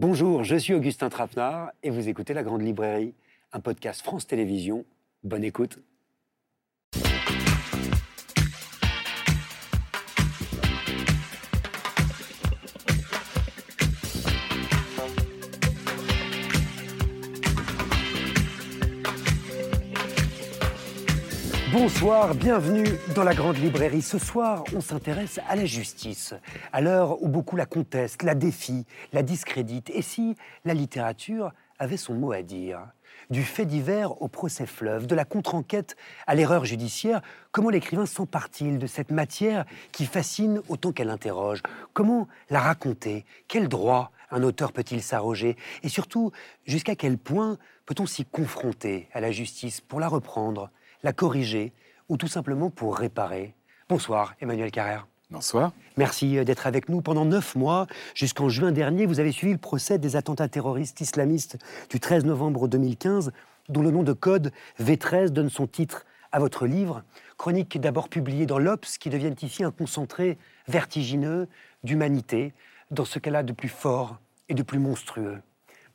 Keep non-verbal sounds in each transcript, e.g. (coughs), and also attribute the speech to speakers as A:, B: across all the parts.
A: Bonjour, je suis Augustin Trapenard et vous écoutez La Grande Librairie, un podcast France Télévisions. Bonne écoute. Bonsoir, bienvenue dans la Grande Librairie. Ce soir, on s'intéresse à la justice, à l'heure où beaucoup la contestent, la défient, la discréditent. Et si la littérature avait son mot à dire du fait divers au procès fleuve, de la contre-enquête à l'erreur judiciaire, comment l'écrivain s'empare-t-il de cette matière qui fascine autant qu'elle interroge? Comment la raconter? Quel droit un auteur peut-il s'arroger? Et surtout, jusqu'à quel point peut-on s'y confronter à la justice pour la reprendre? La corriger ou tout simplement pour réparer. Bonsoir Emmanuel Carrère.
B: Bonsoir.
A: Merci euh, d'être avec nous. Pendant neuf mois, jusqu'en juin dernier, vous avez suivi le procès des attentats terroristes islamistes du 13 novembre 2015, dont le nom de code V13 donne son titre à votre livre. Chronique d'abord publiée dans l'Obs, qui deviennent ici un concentré vertigineux d'humanité, dans ce qu'elle a de plus fort et de plus monstrueux.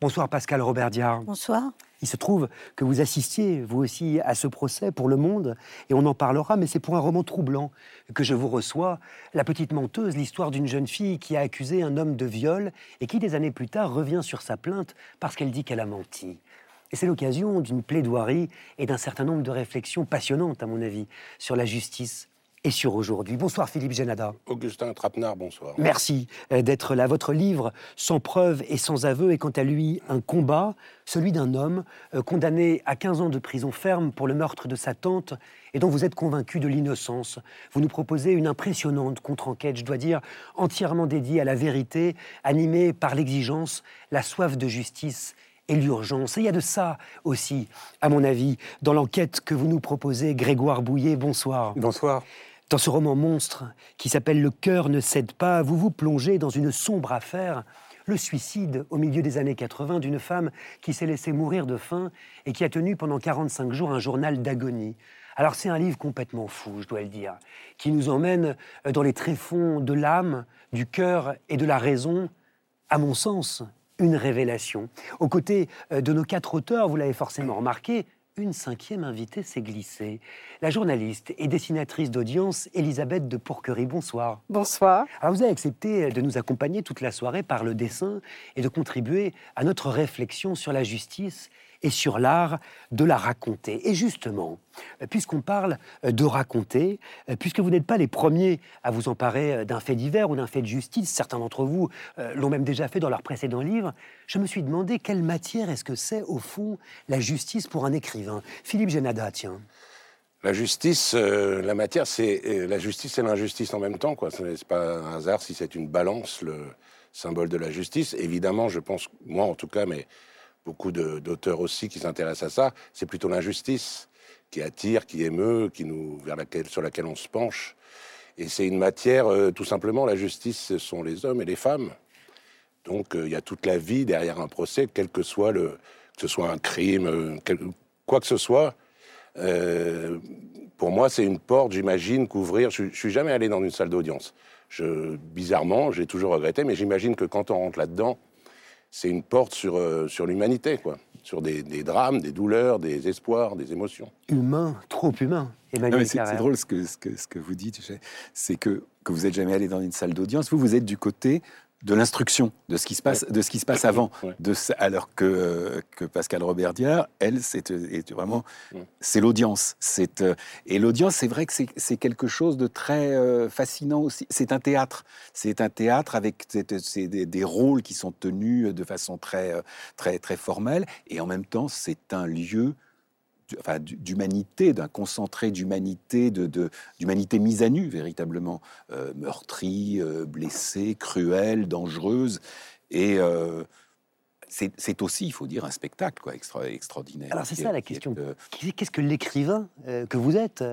A: Bonsoir Pascal Robert Diard.
C: Bonsoir.
A: Il se trouve que vous assistiez, vous aussi, à ce procès pour Le Monde, et on en parlera, mais c'est pour un roman troublant que je vous reçois. La petite menteuse, l'histoire d'une jeune fille qui a accusé un homme de viol et qui, des années plus tard, revient sur sa plainte parce qu'elle dit qu'elle a menti. Et c'est l'occasion d'une plaidoirie et d'un certain nombre de réflexions passionnantes, à mon avis, sur la justice et sur aujourd'hui. Bonsoir Philippe Genada.
D: Augustin Trapenard, bonsoir.
A: Merci euh, d'être là. Votre livre, Sans preuve et sans aveu, est quant à lui un combat, celui d'un homme euh, condamné à 15 ans de prison ferme pour le meurtre de sa tante et dont vous êtes convaincu de l'innocence. Vous nous proposez une impressionnante contre-enquête, je dois dire, entièrement dédiée à la vérité, animée par l'exigence, la soif de justice et l'urgence. Et il y a de ça aussi, à mon avis, dans l'enquête que vous nous proposez. Grégoire Bouillet, bonsoir.
B: Bonsoir.
A: Dans ce roman monstre qui s'appelle Le cœur ne cède pas, vous vous plongez dans une sombre affaire, le suicide au milieu des années 80 d'une femme qui s'est laissée mourir de faim et qui a tenu pendant 45 jours un journal d'agonie. Alors c'est un livre complètement fou, je dois le dire, qui nous emmène dans les tréfonds de l'âme, du cœur et de la raison, à mon sens, une révélation. Aux côtés de nos quatre auteurs, vous l'avez forcément remarqué, une cinquième invitée s'est glissée. La journaliste et dessinatrice d'audience Elisabeth de Pourquerie. Bonsoir.
C: Bonsoir.
A: Alors vous avez accepté de nous accompagner toute la soirée par le dessin et de contribuer à notre réflexion sur la justice et sur l'art de la raconter. Et justement, puisqu'on parle de raconter, puisque vous n'êtes pas les premiers à vous emparer d'un fait divers ou d'un fait de justice, certains d'entre vous euh, l'ont même déjà fait dans leurs précédents livres, je me suis demandé quelle matière est-ce que c'est au fond la justice pour un écrivain. Philippe Genada, tiens.
D: La justice, euh, la matière, c'est euh, la justice et l'injustice en même temps. Ce n'est pas un hasard si c'est une balance, le symbole de la justice. Évidemment, je pense, moi en tout cas, mais beaucoup d'auteurs aussi qui s'intéressent à ça, c'est plutôt l'injustice qui attire, qui émeut, qui nous, sur laquelle on se penche. Et c'est une matière, euh, tout simplement, la justice, ce sont les hommes et les femmes. Donc euh, il y a toute la vie derrière un procès, quel que soit le, que ce soit un crime, euh, quoi que ce soit. pour moi, c'est une porte, j'imagine, qu'ouvrir. Je, je suis jamais allé dans une salle d'audience. Bizarrement, j'ai toujours regretté, mais j'imagine que quand on rentre là-dedans, c'est une porte sur, euh, sur l'humanité, quoi. Sur des, drames, des douleurs, des espoirs, des émotions.
A: Humain, trop humain.
B: C'est drôle ce que, ce, que, ce que vous dites, c'est que, que vous n'êtes jamais allé dans une salle d'audience. Vous, vous êtes du côté de l'instruction, de ce qui se passe, de ce qui se passe avant. De, alors que, que Pascal Robert Diard, elle, c'est vraiment, c'est l'audience. C'est euh, et l'audience, c'est vrai que c'est quelque chose de très euh, fascinant aussi. C'est un théâtre. C'est un théâtre avec des, des, rôles qui sont tenus de façon très, euh, très, très formelle, et en même temps, c'est un lieu d'humanité, d'un concentré d'humanité, de, d'humanité mise à nu véritablement, euh, meurtrie, euh, blessée, cruelle, dangereuse, et euh, c'est, aussi, il faut dire, un spectacle quoi, extra, extraordinaire.
A: Alors c'est ça la question. Qu'est-ce que l'écrivain que vous êtes,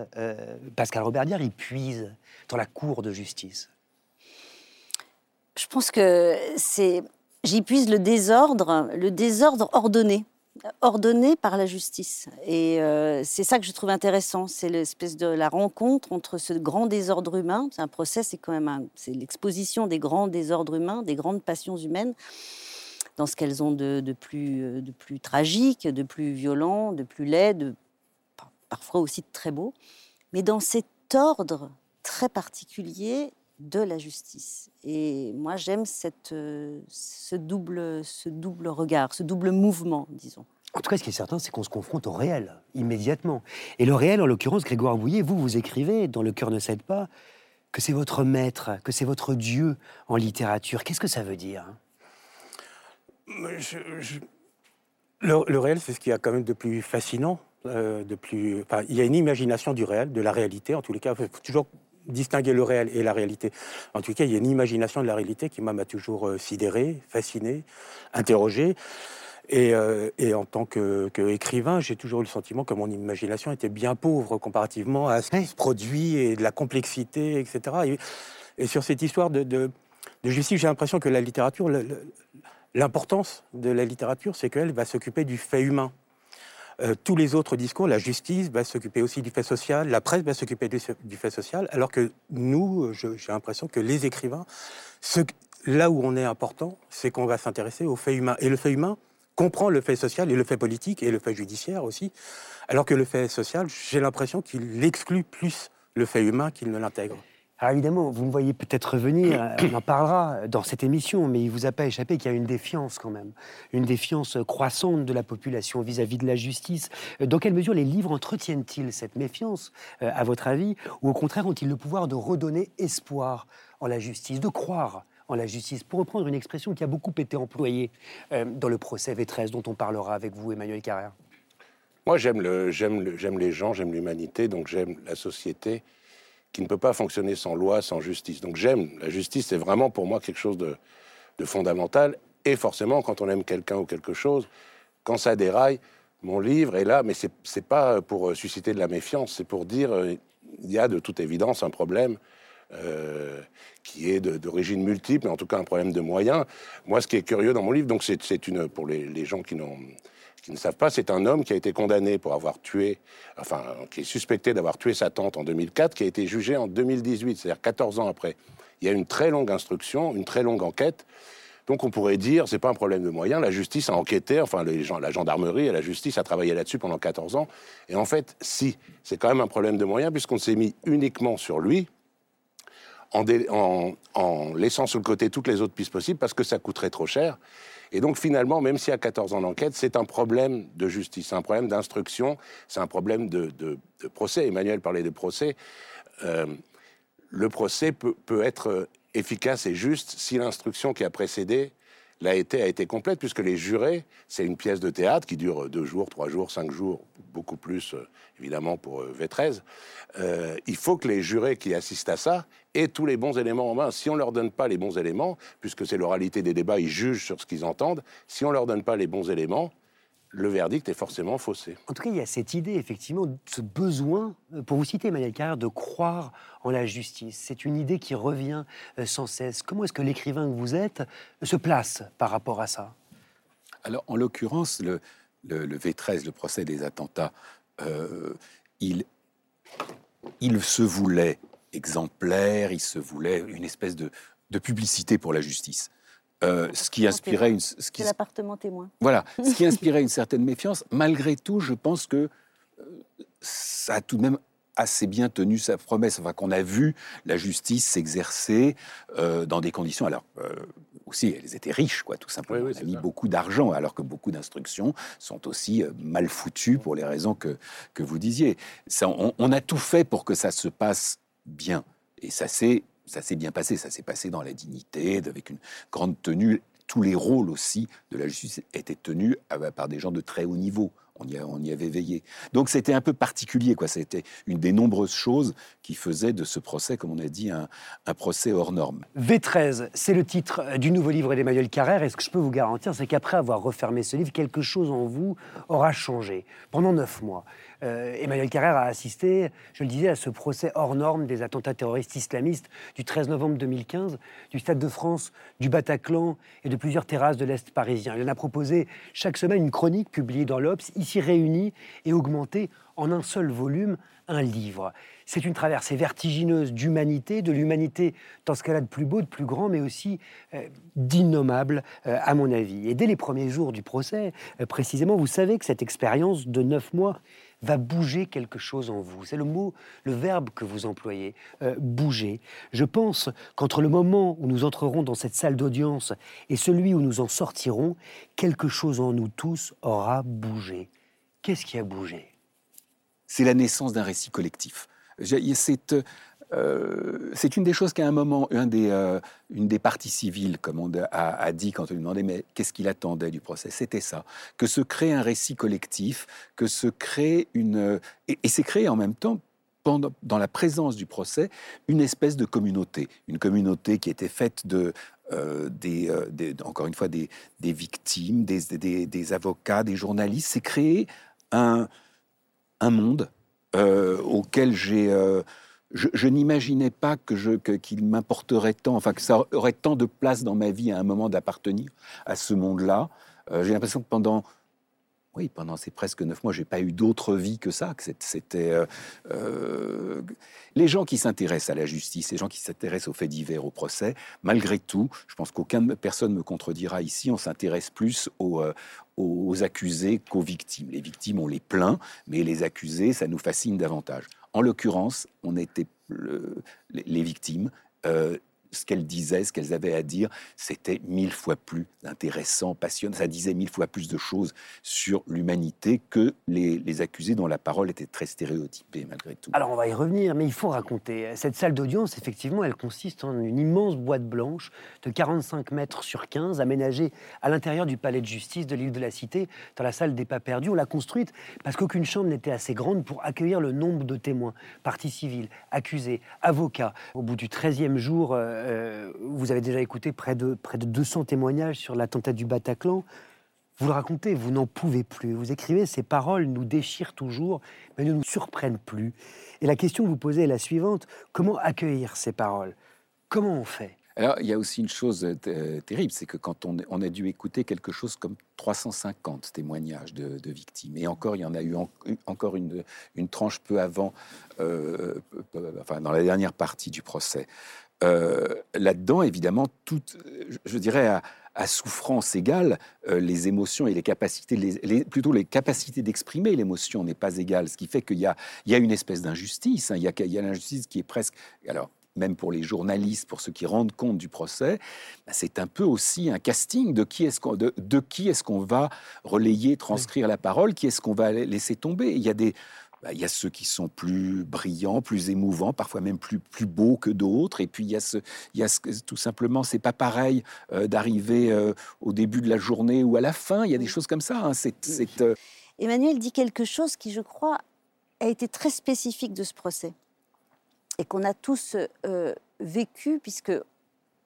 A: Pascal Robert Diard, il puise dans la cour de justice?
C: Je pense que c'est, j'y puise le désordre, le désordre ordonné ordonné par la justice. Et euh, c'est ça que je trouve intéressant, c'est l'espèce de la rencontre entre ce grand désordre humain. C'est un procès, c'est quand même c'est l'exposition des grands désordres humains, des grandes passions humaines, dans ce qu'elles ont de, plus, de plus tragique, de plus violent, de plus laid, de, parfois aussi de très beau, mais dans cet ordre très particulier de la justice. Et moi, j'aime cette, ce, double, ce double regard, ce double mouvement, disons.
A: En tout cas, ce qui est certain, c'est qu'on se confronte au réel, immédiatement. Et le réel, en l'occurrence, Grégoire Bouillet, vous, vous écrivez, dans Le cœur ne cède pas, que c'est votre maître, que c'est votre Dieu en littérature. Qu'est-ce que ça veut dire?
E: Le, réel, c'est ce qu'il y a quand même de plus fascinant. Euh, de plus... il y a une imagination du réel, de la réalité, en tous les cas. Il faut toujours distinguer le réel et la réalité. En tout cas, il y a une imagination de la réalité qui m'a toujours euh, sidéré, fasciné, interrogé. Euh, et, en tant qu'écrivain, j'ai toujours eu le sentiment que mon imagination était bien pauvre comparativement à ce qui se produit et de la complexité, etc. Et, sur cette histoire de, de, justice, j'ai l'impression que la littérature, l'importance de la littérature, c'est qu'elle va s'occuper du fait humain. Euh, tous les autres discours, la justice va s'occuper aussi du fait social, la presse va s'occuper du, fait social, alors que nous, j'ai l'impression que les écrivains, là où on est important, c'est qu'on va s'intéresser au fait humain. Et le fait humain, comprend le fait social et le fait politique et le fait judiciaire aussi, alors que le fait social, j'ai l'impression qu'il exclut plus le fait humain qu'il ne l'intègre.
A: Alors évidemment, vous me voyez peut-être revenir, euh, on en parlera dans cette émission, mais il ne vous a pas échappé qu'il y a une défiance quand même, une défiance croissante de la population vis-à-vis de la justice. Euh, dans quelle mesure les livres entretiennent-ils cette méfiance, euh, à votre avis, ou au contraire ont-ils le pouvoir de redonner espoir en la justice, de croire en la justice, pour reprendre une expression qui a beaucoup été employée dans le procès V13 dont on parlera avec vous, Emmanuel Carrère.
D: Moi, j'aime les gens, j'aime l'humanité, donc j'aime la société qui ne peut pas fonctionner sans loi, sans justice. Donc j'aime la justice, c'est vraiment pour moi quelque chose de, fondamental. Et forcément, quand on aime quelqu'un ou quelque chose, quand ça déraille, mon livre est là, mais c'est, c'est pas pour susciter de la méfiance, c'est pour dire euh, il y a de toute évidence un problème euh, qui est d'origine multiple, mais en tout cas un problème de moyens. Moi, ce qui est curieux dans mon livre, donc c'est une, pour les, gens qui, qui ne savent pas, c'est un homme qui a été condamné pour avoir tué, enfin, qui est suspecté d'avoir tué sa tante en 2004, qui a été jugé en 2018, c'est-à-dire 14 ans après. Il y a une très longue instruction, une très longue enquête. Donc on pourrait dire, c'est pas un problème de moyens, la justice a enquêté, enfin la gendarmerie et la justice a travaillé là-dessus pendant 14 ans. Et en fait, si, c'est quand même un problème de moyens puisqu'on s'est mis uniquement sur lui, en, laissant sur le côté toutes les autres pistes possibles parce que ça coûterait trop cher. Et donc finalement, même s'il y a 14 ans d'enquête, c'est un problème de justice, c'est un problème d'instruction, c'est un problème de, procès. Emmanuel parlait de procès. Euh, le procès peut, peut, être efficace et juste si l'instruction qui a précédé l'a été, a été complète, puisque les jurés, c'est une pièce de théâtre qui dure deux jours, trois jours, cinq jours, beaucoup plus, euh, évidemment, pour euh, V13. Euh, il faut que les jurés qui assistent à ça aient tous les bons éléments en main. Si on leur donne pas les bons éléments, puisque c'est l'oralité des débats, ils jugent sur ce qu'ils entendent, si on leur donne pas les bons éléments, le verdict est forcément faussé.
A: En tout cas, il y a cette idée, effectivement, ce besoin, euh, pour vous citer Emmanuel Carrère, de croire en la justice. C'est une idée qui revient euh, sans cesse. Comment est-ce que l'écrivain que vous êtes euh, se place par rapport à ça?
B: Alors, en l'occurrence, le, le, V13, le procès des attentats, il, il se voulait exemplaire, il se voulait une espèce de, de publicité pour la justice. Euh, ce qui inspirait une. Ce
C: qui, l'appartement témoin.
B: Voilà, ce qui (laughs) inspirait une certaine méfiance. Malgré tout, je pense que euh, ça a tout de même assez bien tenu sa promesse. Enfin, qu'on a vu la justice s'exercer euh, dans des conditions. Alors, aussi, elles étaient riches, quoi, tout simplement. Oui, on a mis beaucoup d'argent, alors que beaucoup d'instructions sont aussi mal foutues pour les raisons que, que vous disiez. Ça, on, on a tout fait pour que ça se passe bien. Et ça s'est ça s'est bien passé, ça s'est passé dans la dignité, avec une grande tenue. Tous les rôles aussi de la justice étaient tenus euh, par des gens de très haut niveau. On y, avait veillé. Donc c'était un peu particulier, quoi. C'était une des nombreuses choses qui faisaient de ce procès, comme on a dit, un, un procès hors norme.
A: V13, c'est le titre du nouveau livre d'Emmanuel Carrère. Et ce que je peux vous garantir, c'est qu'après avoir refermé ce livre, quelque chose en vous aura changé. Pendant neuf mois, euh, Emmanuel Carrère a assisté, je le disais, à ce procès hors norme des attentats terroristes islamistes du 13 novembre 2015, du Stade de France, du Bataclan et de plusieurs terrasses de l'Est parisien. Il en a proposé chaque semaine une chronique publiée dans l'Obs, ici réunis et augmentés en un seul volume, un livre. C'est une traversée vertigineuse d'humanité, de l'humanité dans ce a de plus beau, de plus grand, mais aussi euh, d'innommable, euh, à mon avis. Et dès les premiers jours du procès, précisément, vous savez que cette expérience de neuf mois va bouger quelque chose en vous. C'est le mot, le verbe que vous employez, bouger. Je pense qu'entre le moment où nous entrerons dans cette salle d'audience et celui où nous en sortirons, quelque chose en nous tous aura bougé. Qu'est-ce qui a bougé?
B: C'est la naissance d'un récit collectif. Euh, c'est une des choses qu'à un moment, euh, une des parties civiles, comme on a, dit quand on lui demandait, mais qu'est-ce qu'il attendait du procès? C'était ça, que se crée un récit collectif, que se crée une... Et, c'est créé en même temps pendant, dans la présence du procès, une espèce de communauté, une communauté qui était faite de, euh, des, encore une fois, des, victimes, des, des, avocats, des journalistes. C'est créé un, un monde auquel j'ai. Je, n'imaginais pas que qu'il m'importerait tant, enfin que ça aurait tant de place dans ma vie à un moment d'appartenir à ce monde-là. Euh, j'ai l'impression que pendant oui, pendant ces presque neuf mois, j'ai pas eu d'autre vie que ça. C'était euh, euh, les gens qui s'intéressent à la justice, les gens qui s'intéressent aux faits divers, au procès. Malgré tout, je pense qu'aucune personne me contredira ici. On s'intéresse plus aux accusés qu'aux victimes. Les victimes, on les plaint, mais les accusés, ça nous fascine davantage. En l'occurrence, on était les victimes ce qu'elles disaient, ce qu'elles avaient à dire, c'était mille fois plus intéressant, passionnant. Ça disait mille fois plus de choses sur l'humanité que les, accusés dont la parole était très stéréotypée malgré tout.
A: Alors on va y revenir, mais il faut raconter. Cette salle d'audience, effectivement, elle consiste en une immense boîte blanche de 45 mètres sur 15, aménagée à l'intérieur du palais de justice de l'île de la Cité, dans la salle des pas perdus. On l'a construite parce qu'aucune chambre n'était assez grande pour accueillir le nombre de témoins, parties civiles, accusés, avocats. Au bout du 13e jour, euh, euh, vous avez déjà écouté près de, près de 200 témoignages sur l'attentat du Bataclan. Vous le racontez, vous n'en pouvez plus. Vous écrivez, ces paroles nous déchirent toujours, mais ne nous surprennent plus. Et la question que vous posez est la suivante comment accueillir ces paroles? Comment on fait?
B: Alors, il y a aussi une chose euh, terrible, c'est que quand on, a dû écouter quelque chose comme 350 témoignages de, victimes, et encore, il y en a eu encore une, tranche peu avant, euh, enfin, dans la dernière partie du procès. Euh, là-dedans, évidemment, toute, je dirais, à, souffrance égale, euh, les émotions et les capacités, les, plutôt les capacités d'exprimer l'émotion n'est pas égale, ce qui fait qu'il y a, il y a une espèce d'injustice. Hein. il y a, il y a l'injustice qui est presque, alors même pour les journalistes, pour ceux qui rendent compte du procès, bah, c'est un peu aussi un casting de qui est-ce qu'on de, de, qui est-ce qu'on va relayer, transcrire la parole, qui est-ce qu'on va laisser tomber. Il y a des bah, il y a ceux qui sont plus brillants, plus émouvants, parfois même plus, plus beaux que d'autres. Et puis il y a, ce, y a tout simplement, c'est pas pareil euh, d'arriver euh, au début de la journée ou à la fin. Il y a des choses comme ça. Hein. C'est,
C: euh, Emmanuel dit quelque chose qui, je crois, a été très spécifique de ce procès et qu'on a tous vécu, puisque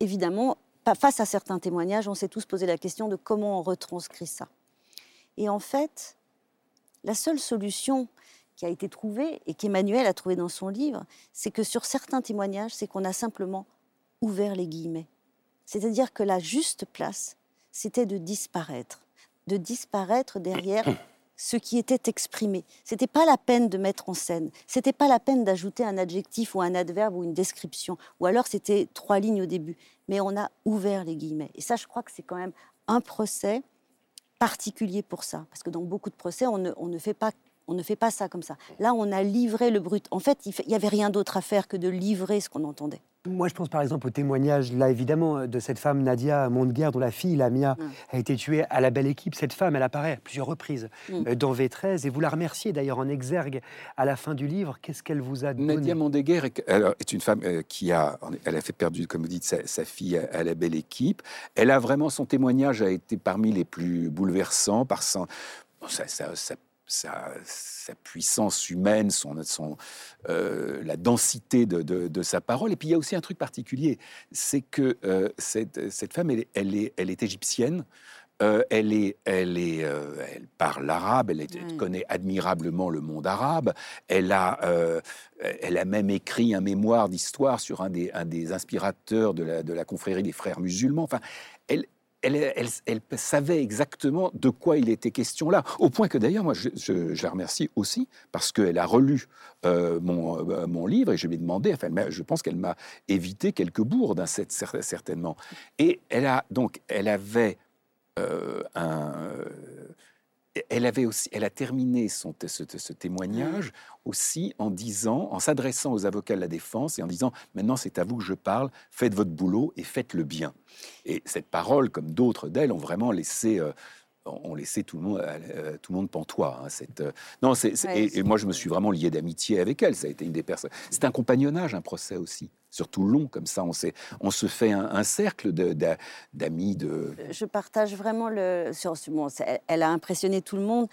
C: évidemment, face à certains témoignages, on s'est tous posé la question de comment on retranscrit ça. Et en fait, la seule solution qui a été trouvé et qu'Emmanuel a trouvé dans son livre, c'est que sur certains témoignages, c'est qu'on a simplement ouvert les guillemets. C'est-à-dire que la juste place, c'était de disparaître, de disparaître derrière ce qui était exprimé. C'était pas la peine de mettre en scène, c'était pas la peine d'ajouter un adjectif ou un adverbe ou une description, ou alors c'était trois lignes au début. Mais on a ouvert les guillemets. Et ça, je crois que c'est quand même un procès particulier pour ça, parce que dans beaucoup de procès, on ne, on ne fait pas on ne fait pas ça comme ça. Là, on a livré le brut. En fait, il n'y avait rien d'autre à faire que de livrer ce qu'on entendait.
A: Moi, je pense par exemple au témoignage, là évidemment, de cette femme Nadia Monteguerre, dont la fille, Lamia, mm. a été tuée à la belle équipe. Cette femme, elle apparaît à plusieurs reprises mm. euh, dans V13 et vous la remerciez d'ailleurs en exergue à la fin du livre. Qu'est-ce qu'elle vous a donné?
B: Nadia Monteguerre est, une femme euh, qui a, elle a fait perdre, comme vous dites, sa, fille à, la belle équipe. Elle a vraiment, son témoignage a été parmi les plus bouleversants par son, ça, ça, sa, puissance humaine, son, son euh, la densité de, sa parole. Et puis il y a aussi un truc particulier, c'est que euh, cette, cette, femme, elle, elle, est, elle est égyptienne. Euh, elle, est, elle, est, elle parle l'arabe, elle, connaît admirablement le monde arabe. Elle a, elle a même écrit un mémoire d'histoire sur un des, un des inspirateurs de la, de la confrérie des frères musulmans. Enfin, elle, savait exactement de quoi il était question là. Au point que d'ailleurs, moi, je, la remercie aussi parce qu'elle a relu euh, mon, euh, mon, livre et je lui ai demandé, enfin, je pense qu'elle m'a évité quelques bourdes, hein, certainement. Et elle a donc, elle avait euh, un elle avait aussi, elle a terminé son, ce, témoignage aussi en disant, en s'adressant aux avocats de la défense et en disant maintenant c'est à vous que je parle, faites votre boulot et faites-le bien. Et cette parole, comme d'autres d'elle, ont vraiment laissé euh, on laissait tout le monde, euh, tout le monde pantois. Hein, cette, euh, non, c'est, et, moi, je me suis vraiment lié d'amitié avec elle. Ça a été une des personnes. C'est un compagnonnage, un procès aussi, surtout long comme ça. On, se fait un, cercle d'amis. De,
C: Je partage vraiment le. Sur, elle a impressionné tout le monde.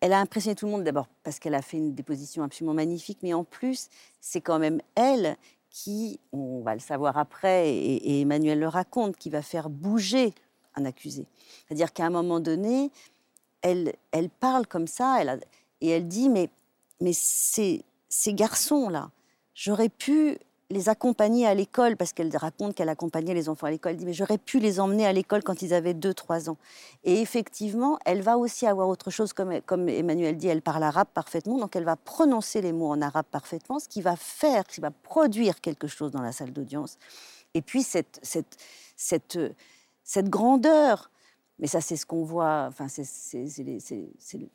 C: Elle a impressionné tout le monde d'abord parce qu'elle a fait une déposition absolument magnifique, mais en plus, c'est quand même elle qui, on va le savoir après, et Emmanuel le raconte, qui va faire bouger un accusé. C'est-à-dire qu'à un moment donné, elle, parle comme ça, et elle dit mais, ces garçons-là, j'aurais pu les accompagner à l'école, parce qu'elle raconte qu'elle accompagnait les enfants à l'école. Elle dit, mais j'aurais pu les emmener à l'école quand ils avaient 2-3 ans. Et effectivement, elle va aussi avoir autre chose, comme, comme Emmanuel dit, elle parle arabe parfaitement, donc elle va prononcer les mots en arabe parfaitement, ce qui va faire, qui va produire quelque chose dans la salle d'audience. Et puis cette, cette, cette, cette grandeur. Mais ça, c'est ce qu'on voit, enfin, c'est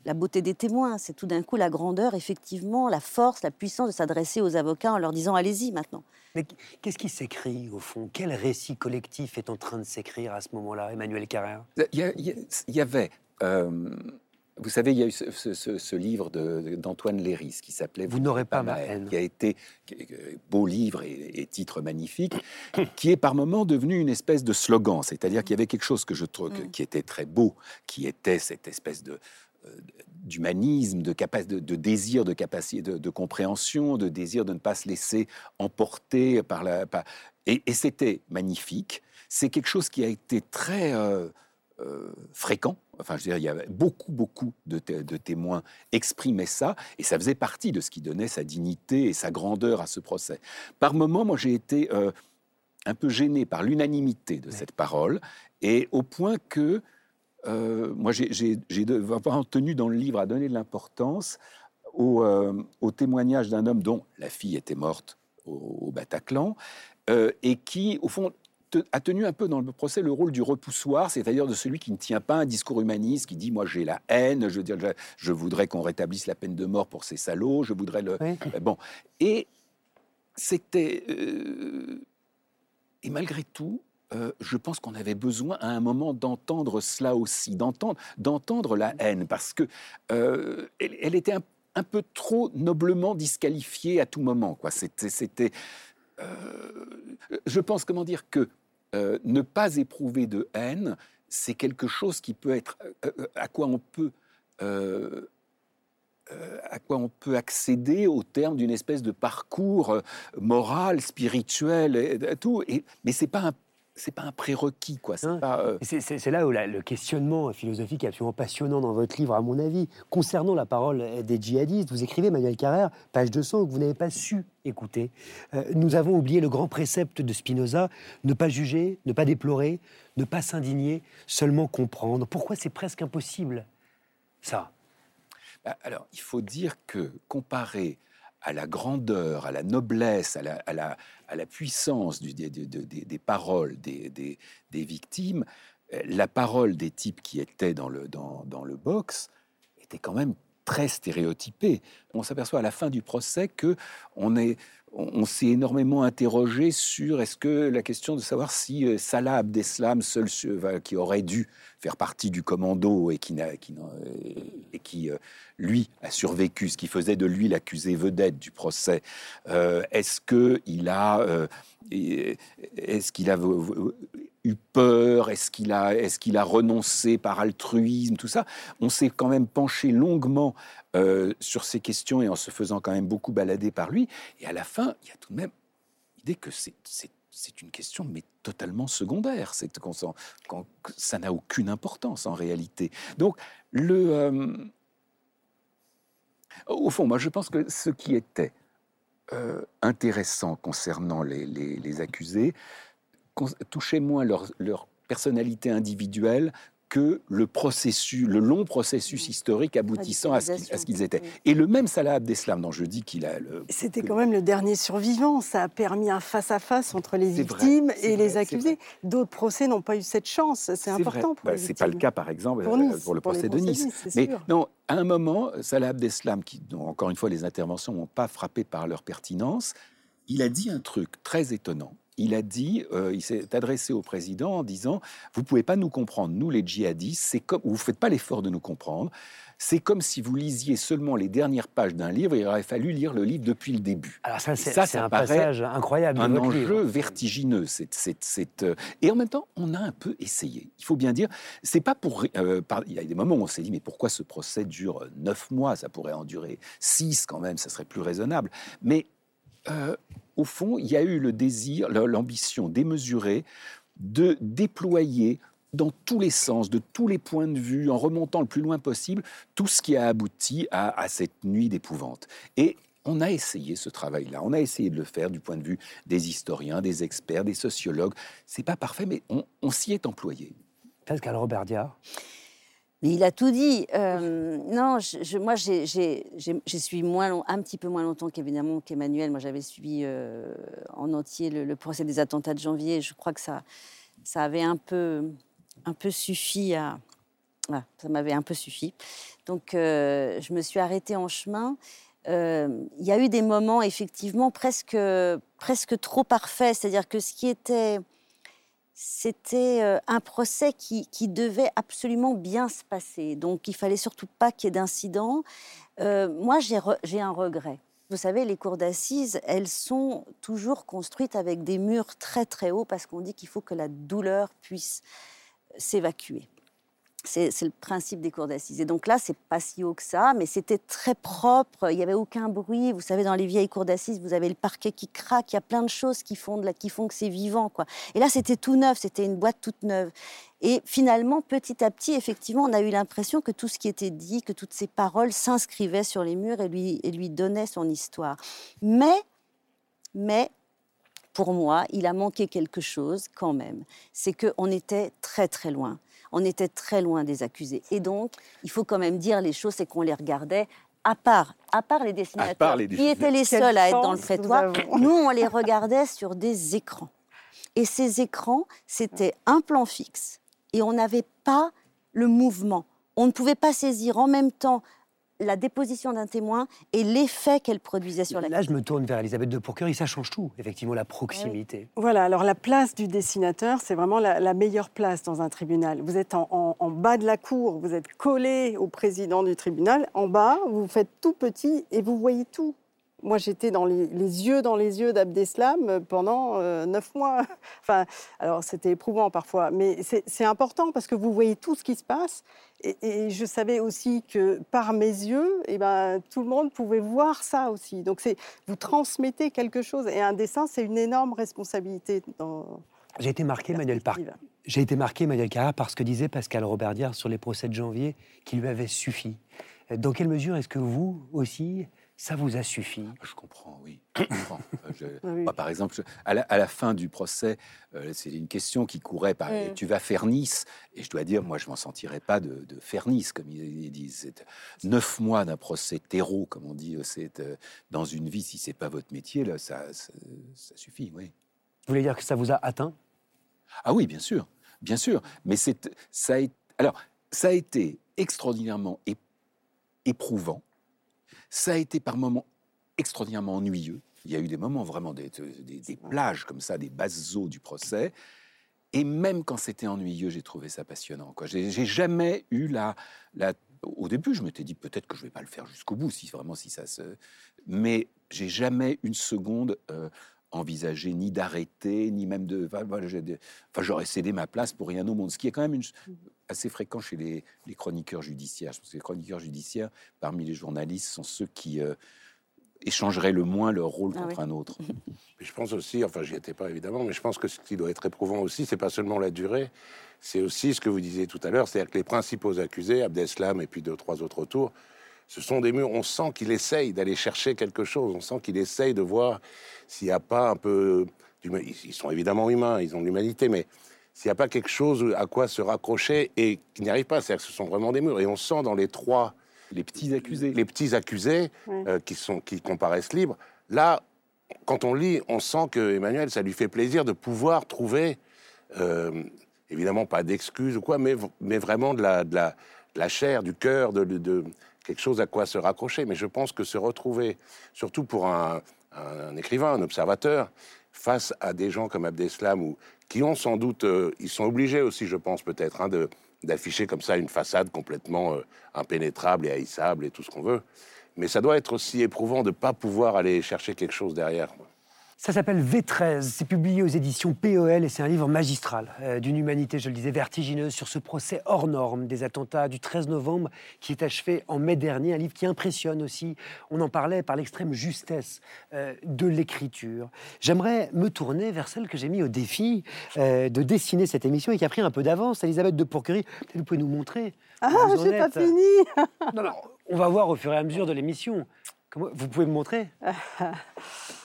C: la beauté des témoins. C'est tout d'un coup la grandeur, effectivement, la force, la puissance de s'adresser aux avocats en leur disant allez-y maintenant.
A: Mais qu'est-ce qui s'écrit au fond? Quel récit collectif est en train de s'écrire à ce moment-là, Emmanuel Carrère?
B: Il y, avait. Euh, vous savez, il y a eu ce, livre d'Antoine Léris qui s'appelait
A: Vous n'aurez pas ma haine,
B: qui a été beau livre et, titre magnifique, qui est par moments devenu une espèce de slogan. C'est-à-dire qu'il y avait quelque chose que je trouve mm. qui était très beau, qui était cette espèce de euh, d'humanisme, de, de, de, désir de capacité de, compréhension, de désir de ne pas se laisser emporter par la... Et, c'était magnifique. C'est quelque chose qui a été très euh, euh, fréquent enfin, je veux dire, il y avait beaucoup, beaucoup de, témoins exprimaient ça, et ça faisait partie de ce qui donnait sa dignité et sa grandeur à ce procès. Par moments, moi, j'ai été euh, un peu gêné par l'unanimité de cette parole, et au point que euh, moi, j'ai tenu dans le livre à donner de l'importance au, témoignage d'un homme dont la fille était morte au, Bataclan, et qui, au fond, a tenu un peu dans le procès le rôle du repoussoir, c'est-à-dire de celui qui ne tient pas un discours humaniste, qui dit moi j'ai la haine, je, veux dire, je, voudrais qu'on rétablisse la peine de mort pour ces salauds, je voudrais le euh, bon. Et c'était euh, et malgré tout, euh, je pense qu'on avait besoin à un moment d'entendre cela aussi, d'entendre d'entendre la haine, parce que elle, était un, un, peu trop noblement disqualifiée à tout moment. Quoi, c'était c'était je pense, comment dire, que euh, ne pas éprouver de haine, c'est quelque chose qui peut être euh, euh, à quoi on peut accéder au terme d'une espèce de parcours moral, spirituel, et, tout. Et, mais c'est pas un c'est pas un prérequis, quoi. C'est
A: euh, là où le questionnement philosophique est absolument passionnant dans votre livre, à mon avis. Concernant la parole des djihadistes, vous écrivez, Manuel Carrère, page 200, que vous n'avez pas su écouter. Euh, nous avons oublié le grand précepte de Spinoza ne pas juger, ne pas déplorer, ne pas s'indigner, seulement comprendre. Pourquoi c'est presque impossible, ça?
B: Bah, Alors, il faut dire que comparer à la grandeur, à la noblesse, à la, à la, puissance du, des, paroles des, victimes, euh, la parole des types qui étaient dans le, dans, dans le box était quand même très stéréotypée. On s'aperçoit à la fin du procès que on est on, s'est énormément interrogé sur la question de savoir si euh, Salah Abdeslam, seul qui aurait dû faire partie du commando et qui, qui euh, lui a survécu, ce qui faisait de lui l'accusé vedette du procès, euh, est-ce que il a est-ce qu'il a eu peur? Est-ce qu'il a, est qu'il a renoncé par altruisme Tout ça, on s'est quand même penché longuement euh, sur ces questions et en se faisant quand même beaucoup balader par lui. Et à la fin, il y a tout de même l'idée que c'est, une question mais totalement secondaire. C'est qu'on ça n'a aucune importance en réalité. Donc euh, au fond, moi je pense que ce qui était euh, intéressant concernant les, accusés touchait moins leur, leur, personnalité individuelle que le processus, le long processus historique aboutissant à ce qu'ils- étaient. Et le même Salah Abdeslam, dont je dis qu'il a le,
F: C'était quand même le dernier survivant. Ça a permis un face-à-face entre les
B: vrai,
F: victimes et les accusés. D'autres procès n'ont pas eu cette chance. C'est important pour
B: Bah, C'est pas le cas, par exemple,
F: Pour
B: euh,
F: Nice,
B: pour le procès de Nice. Mais
F: sûr.
B: non, à un moment, Salah Abdeslam, qui, dont, encore une fois, les interventions n'ont pas frappé par leur pertinence, il a dit un truc très étonnant. Il a dit, euh, il s'est adressé au président en disant Vous pouvez pas nous comprendre, nous les djihadistes, c'est comme, vous faites pas l'effort de nous comprendre. C'est comme si vous lisiez seulement les dernières pages d'un livre. Il aurait fallu lire le livre depuis le début.
A: Alors ça, c'est
B: Ça,
A: c'est
B: ça
A: un passage incroyable
B: un enjeu
A: livre.
B: vertigineux. C'est, c'est- c'est, euh, et en même temps, on a un peu essayé. Il faut bien dire, c'est pas pour. euh, par- il y a des moments où on s'est dit, mais pourquoi ce procès dure neuf mois? Ça pourrait en durer six quand même, ça serait plus raisonnable. Mais euh, au fond, il y a eu le désir, l'ambition démesurée de déployer dans tous les sens, de tous les points de vue, en remontant le plus loin possible, tout ce qui a abouti à, cette nuit d'épouvante. Et on a essayé ce travail-là, on a essayé de le faire du point de vue des historiens, des experts, des sociologues. C'est pas parfait, mais on, on s'y est employé.
A: Pascal Robert Diard.
C: Mais il a tout dit. Euh, non, je, je- moi, j'ai- suivi moins long- un petit peu moins longtemps qu'évidemment qu'Emmanuel. Moi, j'avais suivi euh, en entier le, le procès des attentats de janvier. Je crois que ça, ça avait un peu, un peu suffi à. voilà, ça m'avait un peu suffi. Donc, euh, je me suis arrêtée en chemin. Il y a eu des moments, effectivement, presque, presque trop parfaits. C'est-à-dire que ce qui était c'était euh, un procès qui, devait absolument bien se passer. Donc, il fallait surtout pas qu'il y ait d'incidents. Euh, moi, j'ai un regret. Vous savez, les cours d'assises, elles sont toujours construites avec des murs très très hauts parce qu'on dit qu'il faut que la douleur puisse s'évacuer. C'est le principe des cours d'assises. Et donc là, c'est pas si haut que ça, mais c'était très propre. Il n'y avait aucun bruit. Vous savez, dans les vieilles cours d'assises, vous avez le parquet qui craque. Il y a plein de choses qui font, de la, qui font que c'est vivant. Quoi. Et là, c'était tout neuf. C'était une boîte toute neuve. Et finalement, petit à petit, effectivement, on a eu l'impression que tout ce qui était dit, que toutes ces paroles s'inscrivaient sur les murs et lui, et lui donnaient son histoire. Mais, mais, pour moi, il a manqué quelque chose quand même. C'est qu'on était très très loin. On était très loin des accusés. Et donc, il faut quand même dire les choses, c'est qu'on les regardait à part, à part les dessinateurs,
B: part les
C: qui étaient les
F: Quelle
C: seuls à être dans le prétoire, (laughs)
F: nous,
C: on les regardait sur des écrans. Et ces écrans, c'était un plan fixe. Et on n'avait pas le mouvement. On ne pouvait pas saisir en même temps la déposition d'un témoin et l'effet qu'elle produisait sur la
A: Là, je me tourne vers Elisabeth de Pourquerie. Ça change tout, effectivement, la proximité.
F: Voilà, alors la place du dessinateur, c'est vraiment la, la meilleure place dans un tribunal. Vous êtes en, en- en bas de la cour, vous êtes collé au président du tribunal. En bas, vous faites tout petit et vous voyez tout. Moi, j'étais dans les, les yeux dans les yeux d'Abdeslam pendant euh, neuf mois. (laughs) Enfin, alors c'était éprouvant parfois, mais c'est important parce que vous voyez tout ce qui se passe. Et, et je savais aussi que par mes yeux, eh ben, tout le monde pouvait voir ça aussi. Donc, vous transmettez quelque chose. Et un dessin, c'est une énorme responsabilité. Dans
A: J'ai été marqué, Manuel Par-
F: perspective.
A: J'ai été marqué, Manuel Carrère, par ce que disait Pascal Robert Diard sur les procès de janvier, qui lui avait suffi. Dans quelle mesure est-ce que vous aussi, ça vous a suffi?
B: Je comprends, oui. Je comprends. Euh, je- (laughs)
F: Oui.
B: moi, par exemple, je- à, la, à la fin du procès, euh, c'est une question qui courait par. Tu vas faire Nice? Et je dois dire, moi, je m'en sentirais pas de, de faire Nice, comme ils, disent. Neuf mois d'un procès terreau, comme on dit, euh, c'est euh, dans une vie, si c'est pas votre métier, là, ça, ça, ça suffit, oui.
A: Vous voulez dire que ça vous a atteint?
B: Ah oui, bien sûr, bien sûr. Mais c'est, ça a, alors, ça a été extraordinairement ép- éprouvant. Ça a été par moments extraordinairement ennuyeux. Il y a eu des moments vraiment des, des- des plages comme ça, des basses eaux du procès. Et même quand c'était ennuyeux, j'ai trouvé ça passionnant. Quoi. J'ai, j'ai jamais eu la, la. Au début, je m'étais dit peut-être que je vais pas le faire jusqu'au bout, si vraiment si ça se. Mais j'ai jamais une seconde euh, envisagé ni d'arrêter, ni même de. Enfin, j'aurais cédé ma place pour rien au monde, ce qui est quand même une, assez fréquent chez les, les chroniqueurs judiciaires. Je pense que les chroniqueurs judiciaires, parmi les journalistes, sont ceux qui euh, échangeraient le moins leur rôle
C: Ah
B: contre un autre. (laughs)
D: Mais je pense aussi, enfin j'y étais pas évidemment, mais je pense que ce qui doit être éprouvant aussi, c'est pas seulement la durée, c'est aussi ce que vous disiez tout à l'heure, c'est-à-dire que les principaux accusés, Abdeslam et puis deux trois autres autour, ce sont des murs. On sent qu'il essaye d'aller chercher quelque chose. On sent qu'il essaye de voir s'il n'y a pas un peu. Ils sont évidemment humains, ils ont de l'humanité, mais s'il n'y a pas quelque chose à quoi se raccrocher et qui n'y arrive pas. C'est-à-dire que ce sont vraiment des murs. Et on sent dans les trois...
B: Les petits accusés.
D: Les petits accusés euh, qui, sont, qui comparaissent libres. Là, quand on lit, on sent que Emmanuel, ça lui fait plaisir de pouvoir trouver, euh, évidemment pas d'excuses ou quoi, mais, mais vraiment de la, de, la, la chair, du cœur, de, de, quelque chose à quoi se raccrocher. Mais je pense que se retrouver, surtout pour un, écrivain, un observateur, face à des gens comme Abdeslam, ou, qui ont sans doute, euh, ils sont obligés aussi, je pense peut-être, hein, d'afficher comme ça une façade complètement euh, impénétrable et haïssable et tout ce qu'on veut. Mais ça doit être aussi éprouvant de ne pas pouvoir aller chercher quelque chose derrière.
A: Ça s'appelle V13, c'est publié aux éditions POL et c'est un livre magistral euh, d'une humanité, je le disais, vertigineuse sur ce procès hors norme des attentats du 13 novembre qui est achevé en mai dernier, un livre qui impressionne aussi, on en parlait par l'extrême justesse euh, de l'écriture. J'aimerais me tourner vers celle que j'ai mis au défi euh, de dessiner cette émission et qui a pris un peu d'avance, Elisabeth de Pourquerie. Peut-être vous pouvez nous montrer.
F: Ah, j'ai pas fini
A: Non, non, on va voir au fur et à mesure de l'émission. Vous pouvez me montrer? (laughs)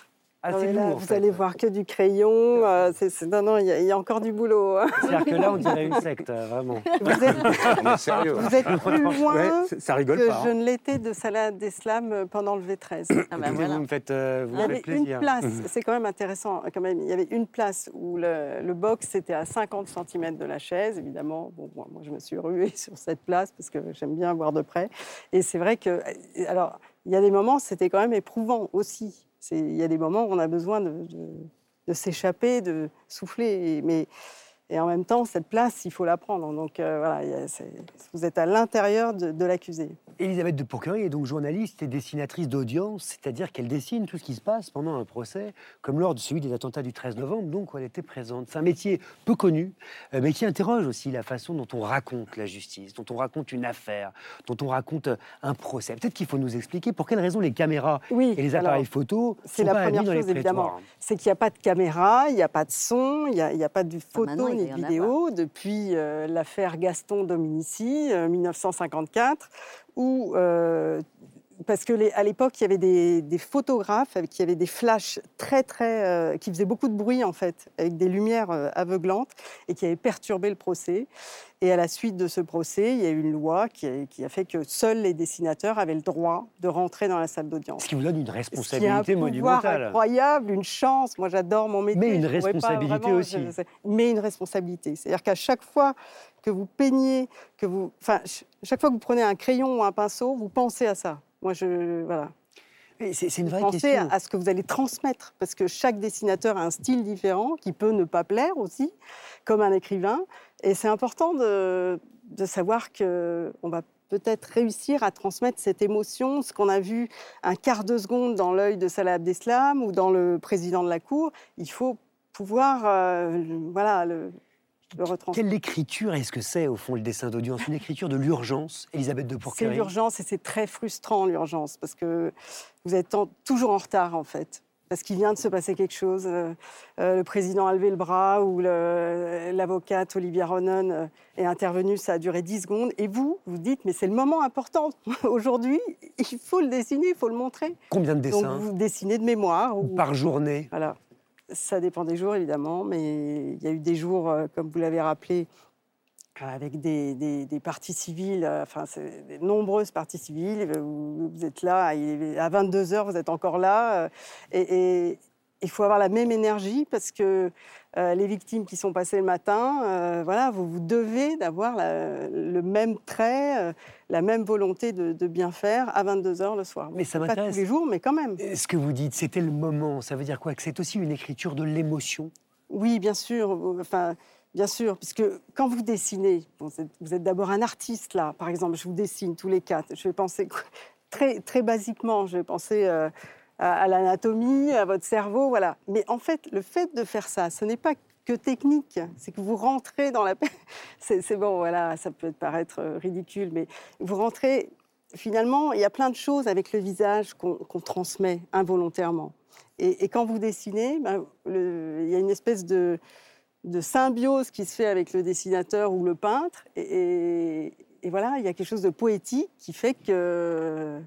F: ah, vous allez voir que du crayon. Euh, non, non, il y, a encore du boulot.
A: Hein. C'est-à-dire que là, on dirait une (laughs) secte, euh, vraiment.
F: Vous êtes, (laughs)
D: sérieux,
F: vous êtes plus loin
E: ça rigole
F: que
E: pas,
F: je
E: hein.
F: ne l'étais de Salah d'Eslam euh, pendant le V13.
A: Ah bah voilà. Vous me faites, euh, vous
F: il y avait
A: plaisir.
F: une place, c'est quand même intéressant quand même, il y avait une place où le, le box était à 50 cm de la chaise, évidemment. Bon, moi, moi, je me suis ruée (laughs) sur cette place parce que j'aime bien voir de près. Et c'est vrai que, alors, il y a des moments, c'était quand même éprouvant aussi. Il y a des moments où on a besoin de, s'échapper, de souffler. Mais et en même temps, cette place, il faut la prendre. Donc euh, voilà, vous êtes à l'intérieur de, de l'accusé.
A: Elisabeth de Pourquerie est donc journaliste et dessinatrice d'audience, c'est-à-dire qu'elle dessine tout ce qui se passe pendant un procès, comme lors de celui des attentats du 13 novembre, donc où elle était présente. C'est un métier peu connu, euh, mais qui interroge aussi la façon dont on raconte la justice, dont on raconte une affaire, dont on raconte euh, un procès. Peut-être qu'il faut nous expliquer pour quelles raisons les caméras
F: Oui,
A: et les appareils
F: alors,
A: photos
F: c'est
A: sont
F: la
A: pas
F: première chose,
A: les
F: évidemment. c'est qu'il n'y a pas de caméra, il n'y a pas de son, il n'y a, pas de photo
C: maintenant, en
F: vidéo depuis euh, l'affaire Gaston Dominici, euh, 1954, où, euh, parce que les- à l'époque, il y avait des, des photographes avec, qui avaient des flashs très, très, euh, qui faisaient beaucoup de bruit en fait, avec des lumières euh, aveuglantes et qui avaient perturbé le procès. Et à la suite de ce procès, il y a eu une loi qui a, qui a fait que seuls les dessinateurs avaient le droit de rentrer dans la salle d'audience.
A: Ce qui vous donne une
F: un
A: responsabilité
F: pouvoir
A: monumentale.
F: incroyable, une chance. Moi, j'adore mon métier.
A: Mais une responsabilité
F: vraiment-
A: aussi.
F: je- je- mais une responsabilité. C'est-à-dire qu'à chaque fois que vous peignez, que vous, enfin, ch- chaque fois que vous prenez un crayon ou un pinceau, vous pensez à ça. Moi, je, voilà.
A: C'est une vraie
F: Pensez
A: question.
F: à, ce que vous allez transmettre, parce que chaque dessinateur a un style différent qui peut ne pas plaire aussi, comme un écrivain. Et c'est important de, de savoir que on va peut-être réussir à transmettre cette émotion, ce qu'on a vu un quart de seconde dans l'œil de Salah Abdeslam ou dans le président de la Cour. Il faut pouvoir, euh, voilà, le,
A: Quelle écriture est-ce que c'est, au fond, le dessin d'audience? Une écriture de l'urgence, Elisabeth de
F: C'est
A: Pourquerie
F: l'urgence et c'est très frustrant l'urgence parce que vous êtes en- toujours en retard en fait. Parce qu'il vient de se passer quelque chose. euh, euh, le président a levé le bras ou l'avocate Olivia Ronan euh, est intervenue, ça a duré 10 secondes. Et vous, vous dites, mais c'est le moment important. (laughs) Aujourd'hui, il faut le dessiner, il faut le montrer.
A: Combien de
F: Donc
A: dessins
F: vous dessinez de mémoire. Ou...
A: Par journée?
F: Voilà. Ça dépend des jours, évidemment, mais il y a eu des jours, euh, comme vous l'avez rappelé, avec des, des, parties civiles, euh, enfin, des nombreuses parties civiles. euh, Vous, vous êtes là, à 22 heures, vous êtes encore là. euh, et il faut avoir la même énergie parce que euh, les victimes qui sont passées le matin, euh, voilà, vous, vous devez d'avoir le même trait, euh, la même volonté de, de bien faire à 22 heures le soir.
A: Mais ça
F: Pas
A: m'intéresse.
F: tous les jours, mais quand même.
A: Ce que vous dites, c'était le moment. Ça veut dire quoi? Que c'est aussi une écriture de l'émotion?
F: Oui, bien sûr. Enfin, bien sûr, puisque quand vous dessinez, bon, vous êtes, d'abord un artiste là. Par exemple, je vous dessine tous les quatre. Je vais penser très très basiquement. Je vais penser à, l'anatomie, à votre cerveau, voilà. Mais en fait, le fait de faire ça, ce n'est pas que technique. C'est que vous rentrez dans la. (laughs) c'est bon, voilà. Ça peut paraître euh, ridicule, mais vous rentrez. Finalement, il y a plein de choses avec le visage qu'on transmet involontairement. Et, quand vous dessinez, ben, il y a une espèce de, symbiose qui se fait avec le dessinateur ou le peintre. Et voilà, il y a quelque chose de poétique qui fait que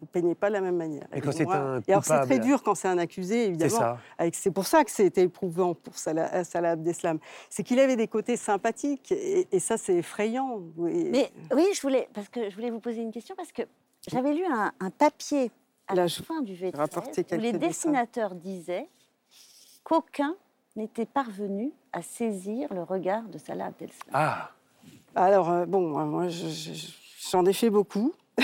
F: Vous ne peignez pas de la même manière.
A: Et quand c'est un
F: Et alors c'est très dur quand c'est un accusé,
A: C'est
F: évidemment.
A: ça.
F: Avec- C'est pour ça que c'était éprouvant pour Salah, Salah Abdeslam. C'est qu'il avait des côtés sympathiques et, et ça c'est effrayant. Et-
C: Mais oui, je voulais, parce que je voulais vous poser une question, parce que j'avais lu un, un papier à
F: Là,
C: la fin du V13
F: rapporter
C: où les dessinateurs disaient qu'aucun n'était parvenu à saisir le regard de Salah Abdeslam.
A: Ah,
F: Alors euh, bon, euh, moi je- je- j'en ai fait beaucoup. (laughs)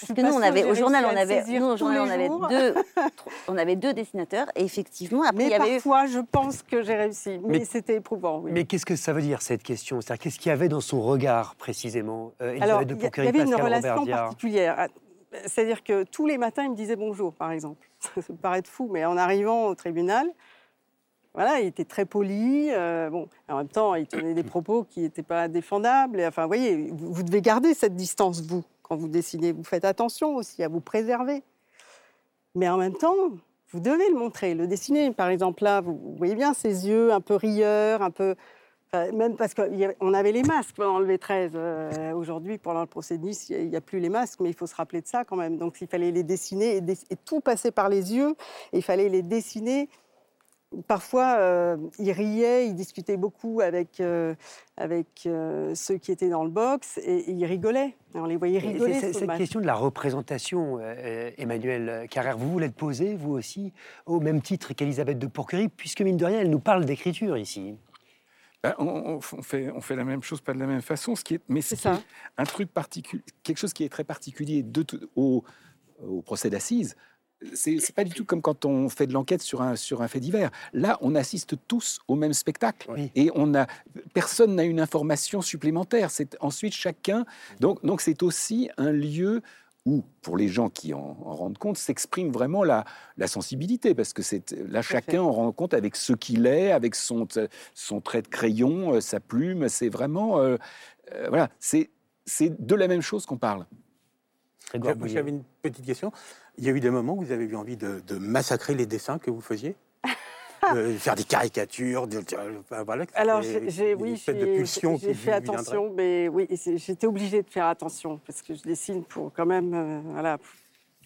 C: Parce que nous, on avait, au journal, on avait, nous, au journal, on avait deux, (laughs) on avait deux dessinateurs, et effectivement, après,
F: Mais
C: il y avait eu
F: parfois, je pense que j'ai réussi. Mais,
A: Mais-
F: c'était éprouvant, oui.
A: mais qu'est-ce que ça veut dire cette question? C'est-à-dire, qu'est-ce qu'il y avait dans son regard précisément euh,
F: Alors,
A: Elisabeth de
F: il y, avait une
A: Pascal
F: relation particulière. Ah, C'est-à-dire que tous les matins, il me disait bonjour, par exemple. (laughs) Ça peut paraître fou, mais en arrivant au tribunal, voilà, il était très poli. euh, bon, en même temps, il tenait des propos qui n'étaient pas défendables. Et, enfin, vous voyez, vous, vous devez garder cette distance, vous, quand vous dessinez. Vous faites attention aussi à vous préserver. Mais en même temps, vous devez le montrer, le dessiner. Par exemple, là, vous, voyez bien ses yeux un peu rieurs, un peu. même parce qu'on avait les masques pendant le V13. euh, Aujourd'hui, pendant le procès de Nice, il n'y a, plus les masques, mais il faut se rappeler de ça quand même. Donc, il fallait les dessiner et, tout passait par les yeux. Il fallait les dessiner. Parfois, euh, il riait, il discutait beaucoup avec, euh, avec euh, ceux qui étaient dans le box et, et il rigolait. On les voyait rigoler.
A: c'est- Cette question de la représentation, euh, Emmanuel Carrère, vous vous l'êtes posée, vous aussi, au même titre qu'Elisabeth de Pourquerie, puisque mine de rien, elle nous parle d'écriture ici.
B: Ben, on, on- fait, on fait la même chose, pas de la même façon. Ce qui est, mais ce
F: C'est
B: un truc particulier, quelque chose qui est très particulier de au, au procès d'assises. C'est pas du tout comme quand on fait de l'enquête sur un, sur un fait divers. Là, on assiste tous au même spectacle
A: Oui.
B: et on a personne n'a une information supplémentaire. C'est ensuite chacun. Donc, donc c'est aussi un lieu où, pour les gens qui en, en rendent compte, s'exprime vraiment la, la sensibilité, parce que c'est là chacun en rend compte avec ce qu'il est, avec son, son trait de crayon, euh, sa plume. C'est vraiment, euh, euh, voilà, c'est c'est de la même chose qu'on parle.
E: J'avais une petite question. Il y a eu des moments où vous avez eu envie de, de massacrer les dessins que vous faisiez De (laughs) Faire des caricatures, de, enfin, voilà,
F: Alors, j'ai, j'ai- oui, fait attention, mais oui, j'étais obligée de faire attention parce que je dessine pour quand même, euh, voilà,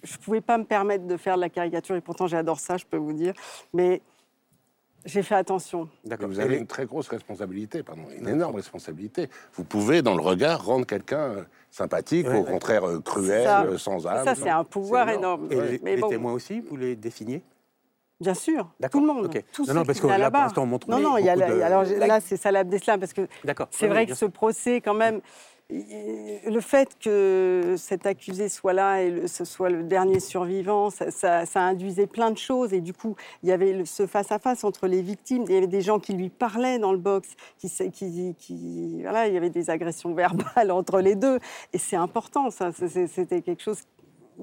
F: je pouvais pas me permettre de faire de la caricature et pourtant j'adore ça, je peux vous dire, mais j'ai fait attention.
E: D'accord.
D: Vous avez une très grosse responsabilité, pardon, une énorme responsabilité. Vous pouvez, dans le regard, rendre quelqu'un euh, sympathique,
E: Ouais,
D: au
E: ouais.
D: contraire euh, cruel,
F: ça.
D: euh, sans âme.
F: ça, c'est un pouvoir énorme.
E: Et
D: Ouais.
E: les,
F: Mais
E: les
F: bon.
E: témoins aussi, vous les dessiniez
F: Bien sûr, tout le monde.
E: ok.
F: Tous
E: Non, non, parce que là, pour l'instant, on montre
F: Non, non, il y a
E: beaucoup
F: la-
E: de-
F: alors là, c'est Salah Abdeslam parce que. C'est
E: Oui,
F: vrai
E: oui,
F: que ce procès, quand même, le fait que cet accusé soit là et ce soit le dernier survivant, ça, induisait plein de choses. Et du coup, il y avait ce face-à-face entre les victimes. Il y avait des gens qui lui parlaient dans le box, qui, qui, voilà, il y avait des agressions verbales (laughs) entre les deux. Et c'est important, ça. C'était quelque chose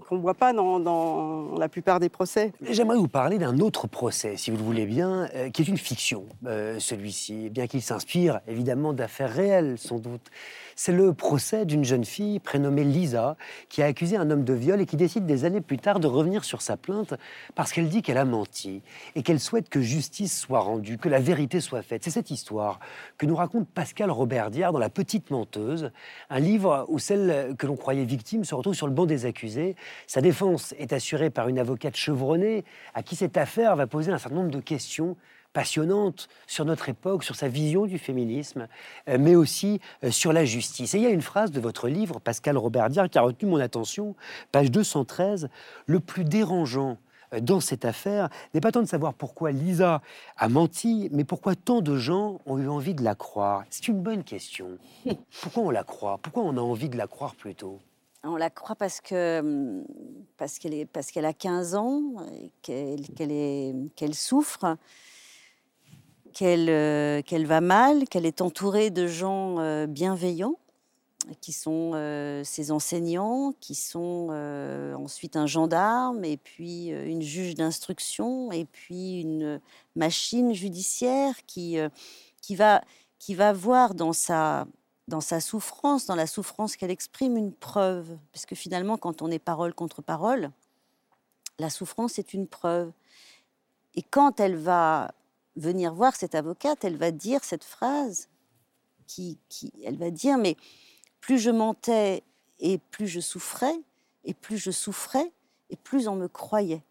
F: qu'on ne voit pas dans, la plupart des procès.
A: J'aimerais vous parler d'un autre procès, si vous le voulez bien, euh, qui est une fiction, euh, celui-ci, bien qu'il s'inspire évidemment d'affaires réelles, sans doute. C'est le procès d'une jeune fille prénommée Lisa, qui a accusé un homme de viol et qui décide des années plus tard de revenir sur sa plainte parce qu'elle dit qu'elle a menti et qu'elle souhaite que justice soit rendue, que la vérité soit faite. C'est cette histoire que nous raconte Pascal Robert Diard dans La Petite Menteuse, un livre où celle que l'on croyait victime se retrouve sur le banc des accusés. Sa défense est assurée par une avocate chevronnée à qui cette affaire va poser un certain nombre de questions passionnantes sur notre époque, sur sa vision du féminisme, euh, mais aussi euh, sur la justice. Et il y a une phrase de votre livre, Pascal Robert Diard, qui a retenu mon attention, page 213, le plus dérangeant euh, dans cette affaire n'est pas tant de savoir pourquoi Lisa a menti, mais pourquoi tant de gens ont eu envie de la croire. C'est une bonne question. (laughs) Pourquoi on la croit? Pourquoi on a envie de la croire plutôt?
C: On la croit parce que hum, parce qu'elle est parce qu'elle a 15 ans, qu'elle qu'elle est qu'elle souffre, qu'elle euh, qu'elle va mal, qu'elle est entourée de gens euh, bienveillants qui sont euh, ses enseignants, qui sont ensuite un gendarme, et puis une juge d'instruction, et puis une machine judiciaire qui, qui, va, qui va voir dans sa, dans sa souffrance, dans la souffrance qu'elle exprime, une preuve. Parce que finalement, quand on est parole contre parole, la souffrance est une preuve. Et quand elle va venir voir cette avocate, elle va dire cette phrase qui, qui elle va dire, mais plus je mentais et plus je souffrais, et plus je souffrais, et plus on me croyait.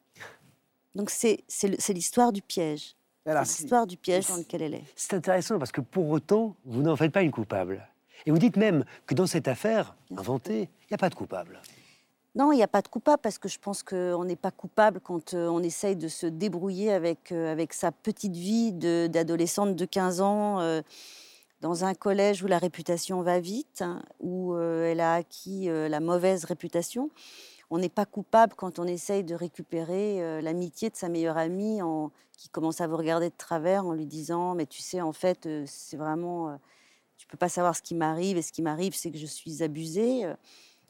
C: Donc c'est l'histoire du piège. C'est l'histoire du piège dans lequel elle est.
A: C'est intéressant parce que pour autant, vous n'en faites pas une coupable. Et vous dites même que dans cette affaire inventée, il n'y a pas de coupable.
C: Non, il n'y a pas de coupable parce que je pense qu'on n'est pas coupable quand euh, on essaye de se débrouiller avec, euh, avec sa petite vie d'adolescente de, 15 ans euh, dans un collège où la réputation va vite, hein, où elle a acquis la mauvaise réputation. On n'est pas coupable quand on essaye de récupérer l'amitié de sa meilleure amie qui commence à vous regarder de travers en lui disant Mais tu sais, en fait, c'est vraiment. Tu peux pas savoir ce qui m'arrive et ce qui m'arrive, c'est que je suis abusée.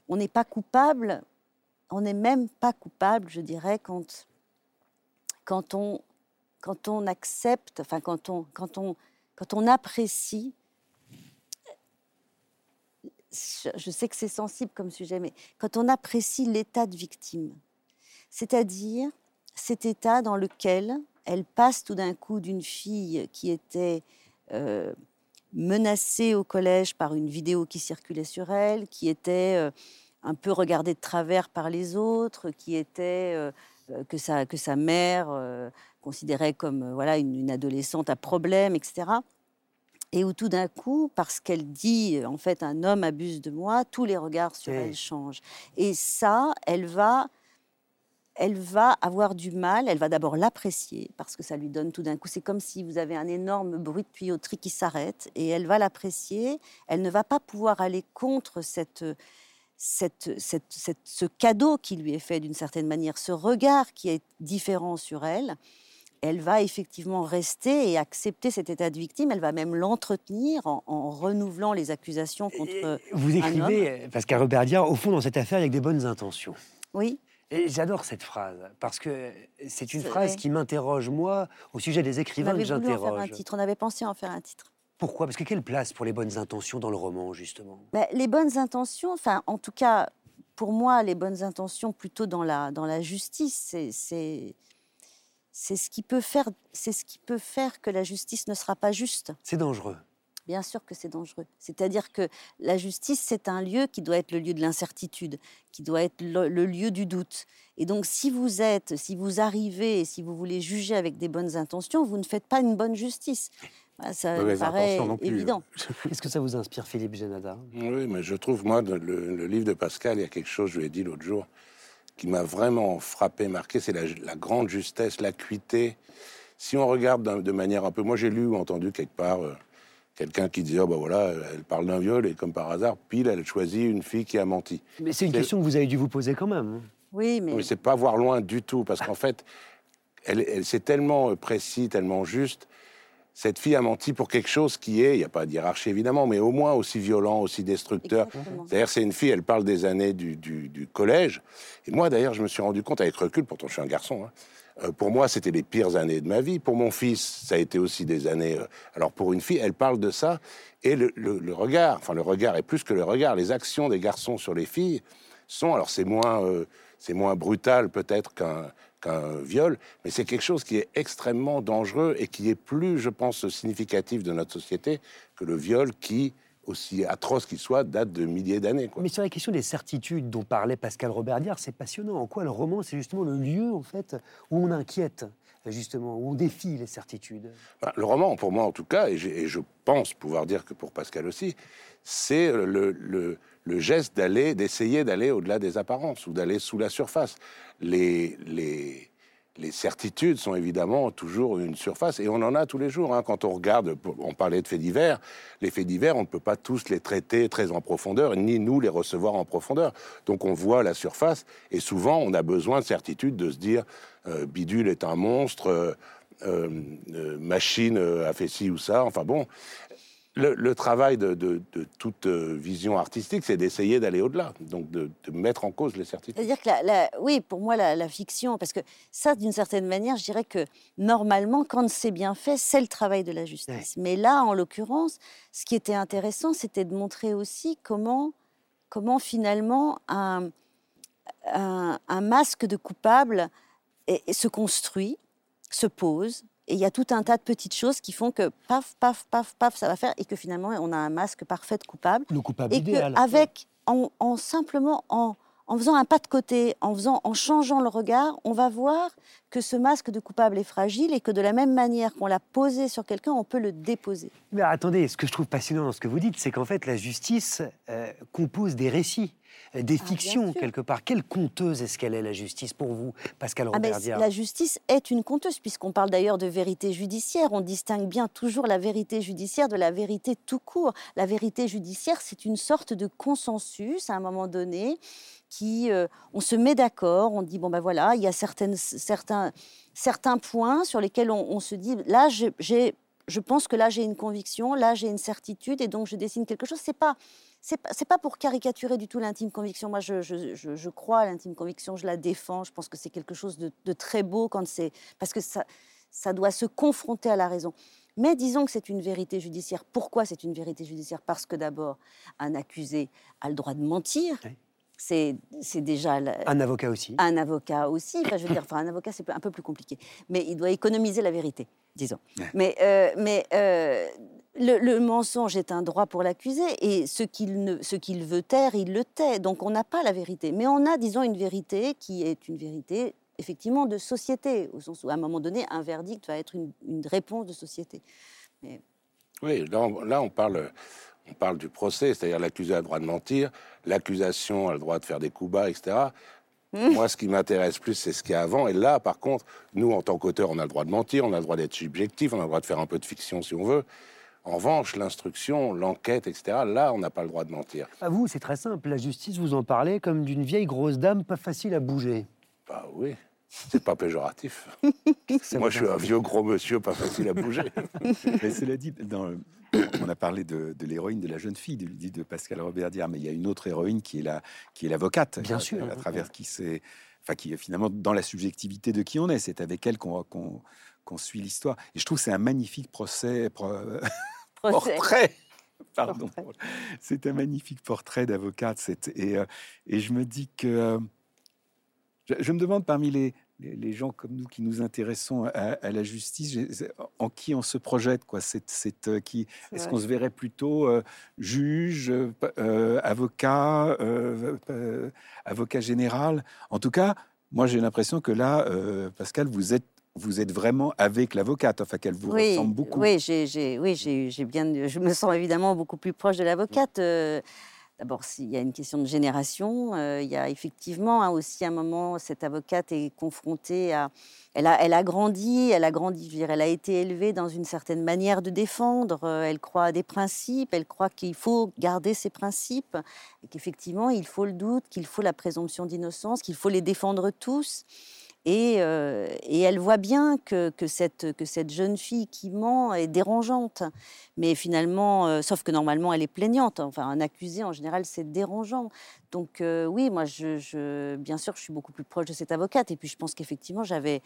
C: On n'est pas coupable on n'est même pas coupable, je dirais, quand, quand, on, quand on accepte, enfin quand on, quand on, quand on apprécie. Je sais que c'est sensible comme sujet, mais quand on apprécie l'état de victime, c'est-à-dire cet état dans lequel elle passe tout d'un coup d'une fille qui était euh, menacée au collège par une vidéo qui circulait sur elle, qui était euh, un peu regardée de travers par les autres, qui était euh, euh, que, sa, que sa mère considérait comme voilà une, adolescente à problème, etc. Et où tout d'un coup, parce qu'elle dit en fait un homme abuse de moi, tous les regards sur elle changent. Et ça, elle va, elle va avoir du mal. Elle va d'abord l'apprécier parce que ça lui donne tout d'un coup. C'est comme si vous avez un énorme bruit de tuyauterie qui s'arrête et elle va l'apprécier. Elle ne va pas pouvoir aller contre cette ce cadeau qui lui est fait d'une certaine manière, ce regard qui est différent sur elle, elle va effectivement rester et accepter cet état de victime. Elle va même l'entretenir en, renouvelant les accusations contre.
A: Vous écrivez,
C: euh,
A: Pascal Robert au fond, dans cette affaire, il y a des bonnes intentions.
C: Oui.
A: Et j'adore cette phrase, parce que c'est une phrase qui m'interroge, moi, au sujet des écrivains que j'interroge.
C: On avait pensé en faire un titre.
A: Pourquoi? Parce que quelle place pour les bonnes intentions dans le roman, justement?
C: Ben, Les bonnes intentions, enfin, en tout cas, pour moi, les bonnes intentions plutôt dans la, dans la justice, c'est c'est ce qui peut faire c'est ce qui peut faire que la justice ne sera pas juste.
A: C'est dangereux.
C: Bien sûr que c'est dangereux. C'est-à-dire que la justice, c'est un lieu qui doit être le lieu de l'incertitude, qui doit être le, le, lieu du doute. Et donc, si vous êtes, si vous arrivez, et si vous voulez juger avec des bonnes intentions, vous ne faites pas une bonne justice. Bah, ça me paraît évident. (laughs)
A: Est-ce que ça vous inspire, Philippe Genada
D: Oui, mais je trouve, moi, le, le, livre de Pascal, il y a quelque chose, je lui ai dit l'autre jour, qui m'a vraiment frappé, marqué, c'est la, grande justesse, l'acuité. Si on regarde de manière un peu... Moi, j'ai lu ou entendu quelque part euh, quelqu'un qui disait, oh, bah voilà, elle parle d'un viol, et comme par hasard, pile, elle choisit une fille qui a menti.
A: Mais c'est une question que vous avez dû vous poser quand même.
C: Oui, mais...
D: Mais c'est pas voir loin du tout, parce qu'en fait, elle, elle c'est tellement euh, précis, tellement juste cette fille a menti pour quelque chose qui est, il n'y a pas de hiérarchie évidemment, mais au moins aussi violent, aussi destructeur. D'ailleurs, c'est une fille, elle parle des années du, collège. Et moi, d'ailleurs, je me suis rendu compte avec recul, pourtant je suis un garçon, hein, euh, pour moi, c'était les pires années de ma vie. Pour mon fils, ça a été aussi des années. Euh, alors, pour une fille, elle parle de ça. Et le, regard, enfin, le regard est plus que le regard, les actions des garçons sur les filles sont. Alors, c'est moins, euh, c'est moins brutal peut-être qu'un un viol, mais c'est quelque chose qui est extrêmement dangereux et qui est plus, je pense, significatif de notre société que le viol qui, aussi atroce qu'il soit, date de milliers d'années.
A: Mais sur la question des certitudes dont parlait Pascal Robert Diard, c'est passionnant. En quoi le roman, c'est justement le lieu, en fait, où on inquiète justement, où on défie les certitudes?
D: Le roman, pour moi en tout cas, et, je pense pouvoir dire que pour Pascal aussi, c'est le, le, le, geste d'aller, d'essayer d'aller au-delà des apparences ou d'aller sous la surface les, les, les, certitudes sont évidemment toujours une surface, et on en a tous les jours. Hein. Quand on regarde, on parlait de faits divers, les faits divers, on ne peut pas tous les traiter très en profondeur, ni nous les recevoir en profondeur. Donc on voit la surface, et souvent on a besoin de certitude de se dire, euh, Bidule est un monstre, euh, euh, Machine a fait ci ou ça, enfin bon, le, travail de, toute euh, vision artistique, c'est d'essayer d'aller au-delà, donc de, mettre en cause les certitudes.
C: C'est-à-dire que, oui, pour moi, la, fiction, parce que ça, d'une certaine manière, je dirais que normalement, quand c'est bien fait, c'est le travail de la justice. Mais là, en l'occurrence, ce qui était intéressant, c'était de montrer aussi comment, comment finalement un, un, masque de coupable se construit, se pose, et il y a tout un tas de petites choses qui font que paf, paf, paf, paf, ça va faire et que finalement on a un masque parfait coupable.
A: Le coupable
C: et
A: idéal.
C: avec, en, simplement en, en faisant un pas de côté, en, faisant, en changeant le regard, on va voir que ce masque de coupable est fragile et que de la même manière qu'on l'a posé sur quelqu'un, on peut le déposer.
A: Mais attendez, ce que je trouve passionnant dans ce que vous dites, c'est qu'en fait, la justice euh, compose des récits euh, des
C: Ah,
A: fictions quelque part. Quelle conteuse est-ce qu'elle est, la justice, pour vous, Pascal
C: Ah, la justice est une conteuse, puisqu'on parle d'ailleurs de vérité judiciaire. On distingue bien toujours la vérité judiciaire de la vérité tout court. La vérité judiciaire, c'est une sorte de consensus à un moment donné euh, on se met d'accord, on dit bon ben voilà, il y a certains, certains points sur lesquels on, se dit là j'ai, je pense que là j'ai une conviction, là j'ai une certitude et donc je dessine quelque chose. C'est pas c'est pas, pas pour caricaturer du tout l'intime conviction. Moi, je, je- je- crois à l'intime conviction, je la défends. Je pense que c'est quelque chose de, de très beau quand c'est parce que ça, ça doit se confronter à la raison. Mais disons que c'est une vérité judiciaire. Pourquoi c'est une vérité judiciaire? Parce que d'abord, un accusé a le droit de mentir. C'est déjà la-
A: Un avocat aussi.
C: un avocat aussi. Enfin, je veux dire, enfin, un avocat, c'est un peu plus compliqué. Mais il doit économiser la vérité, disons.
B: Ouais.
C: Mais, euh, mais euh, le, le mensonge est un droit pour l'accusé et ce qu'il ne- ce qu'il veut taire, il le tait. Donc on n'a pas la vérité. Mais on a, disons, une vérité qui est une vérité, effectivement, de société, au sens où, à un moment donné, un verdict va être une, une réponse de société.
D: Oui, là, on, là, on parle, on parle du procès, c'est-à-dire l'accusé a le droit de mentir, l'accusation a le droit de faire des coups bas, etc. Moi, ce qui m'intéresse plus, c'est ce qu'il y a avant. Et là, par contre, nous, en tant qu'auteurs, on a le droit de mentir, on a le droit d'être subjectif, on a le droit de faire un peu de fiction si on veut. En revanche, l'instruction, l'enquête, etc., là, on n'a pas le droit de mentir.
A: À vous, c'est très simple. La justice, vous en parlez comme d'une vieille grosse dame pas facile à bouger.
D: Bah oui, c'est pas péjoratif. (laughs) Moi, je suis un vieux gros monsieur, pas facile à bouger. (laughs)
B: Mais cela dit, dans le- on a parlé de, de l'héroïne de la jeune fille, de, de Pascal Robert Diard, mais il y a une autre héroïne qui est la, qui est l'avocate.
A: Bien
B: à-
A: sûr.
B: À, travers qui c'est, enfin, qui est finalement dans la subjectivité de qui on est. C'est avec elle qu'on suit l'histoire. Et je trouve que c'est un magnifique procès, pro- (laughs)
C: Procès.
B: portrait. Pardon. C'est un magnifique portrait d'avocate. Et, euh, et je me dis que. euh, je, je me demande parmi les, les, gens comme nous qui nous intéressons à, à la justice, en qui on se projette. Quoi. C'est, c'est, euh, qui, est-ce qu'on se verrait plutôt euh, juge, euh, avocat, avocat général? En tout cas, moi j'ai l'impression que là, Pascal, vous êtes, vous êtes vraiment avec l'avocate, enfin qu'elle vous
C: oui,
B: ressemble beaucoup.
C: Oui, j'ai, j'ai- oui, j'ai, j'ai bien, je me sens évidemment beaucoup plus proche de l'avocate. D'abord, s'il y a une question de génération, euh, il y a effectivement hein, aussi un moment, cette avocate est confrontée à... Elle a, elle a grandi, elle a grandi, je veux dire, elle a été élevée dans une certaine manière de défendre, euh, elle croit à des principes, elle croit qu'il faut garder ces principes, et qu'effectivement, il faut le doute, qu'il faut la présomption d'innocence, qu'il faut les défendre tous. Et, euh, et elle voit bien que, que, cette, que cette jeune fille qui ment est dérangeante. Mais finalement, euh, sauf que normalement, elle est plaignante. Enfin, un accusé, en général, c'est dérangeant. Donc euh, oui, moi, je, bien sûr, je suis beaucoup plus proche de cette avocate. Et puis, je pense qu'effectivement, j'avais,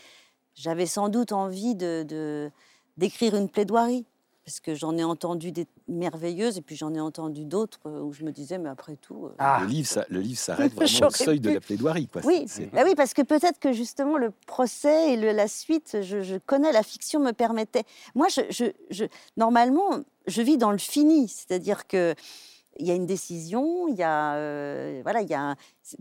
C: sans doute envie de- d'écrire une plaidoirie. Parce que j'en ai entendu des merveilleuses, et puis j'en ai entendu d'autres euh, où je me disais, mais après tout... euh,
A: Ah,
B: Le livre, ça- le livre (laughs) s'arrête vraiment au seuil de la plaidoirie. Quoi.
C: Oui, bah oui, parce que peut-être que justement le procès et le- la suite, je, je connais la fiction me permettait. Moi, je, je- je- normalement, je vis dans le fini, c'est-à-dire que il y a une décision, il y a euh, voilà, il y a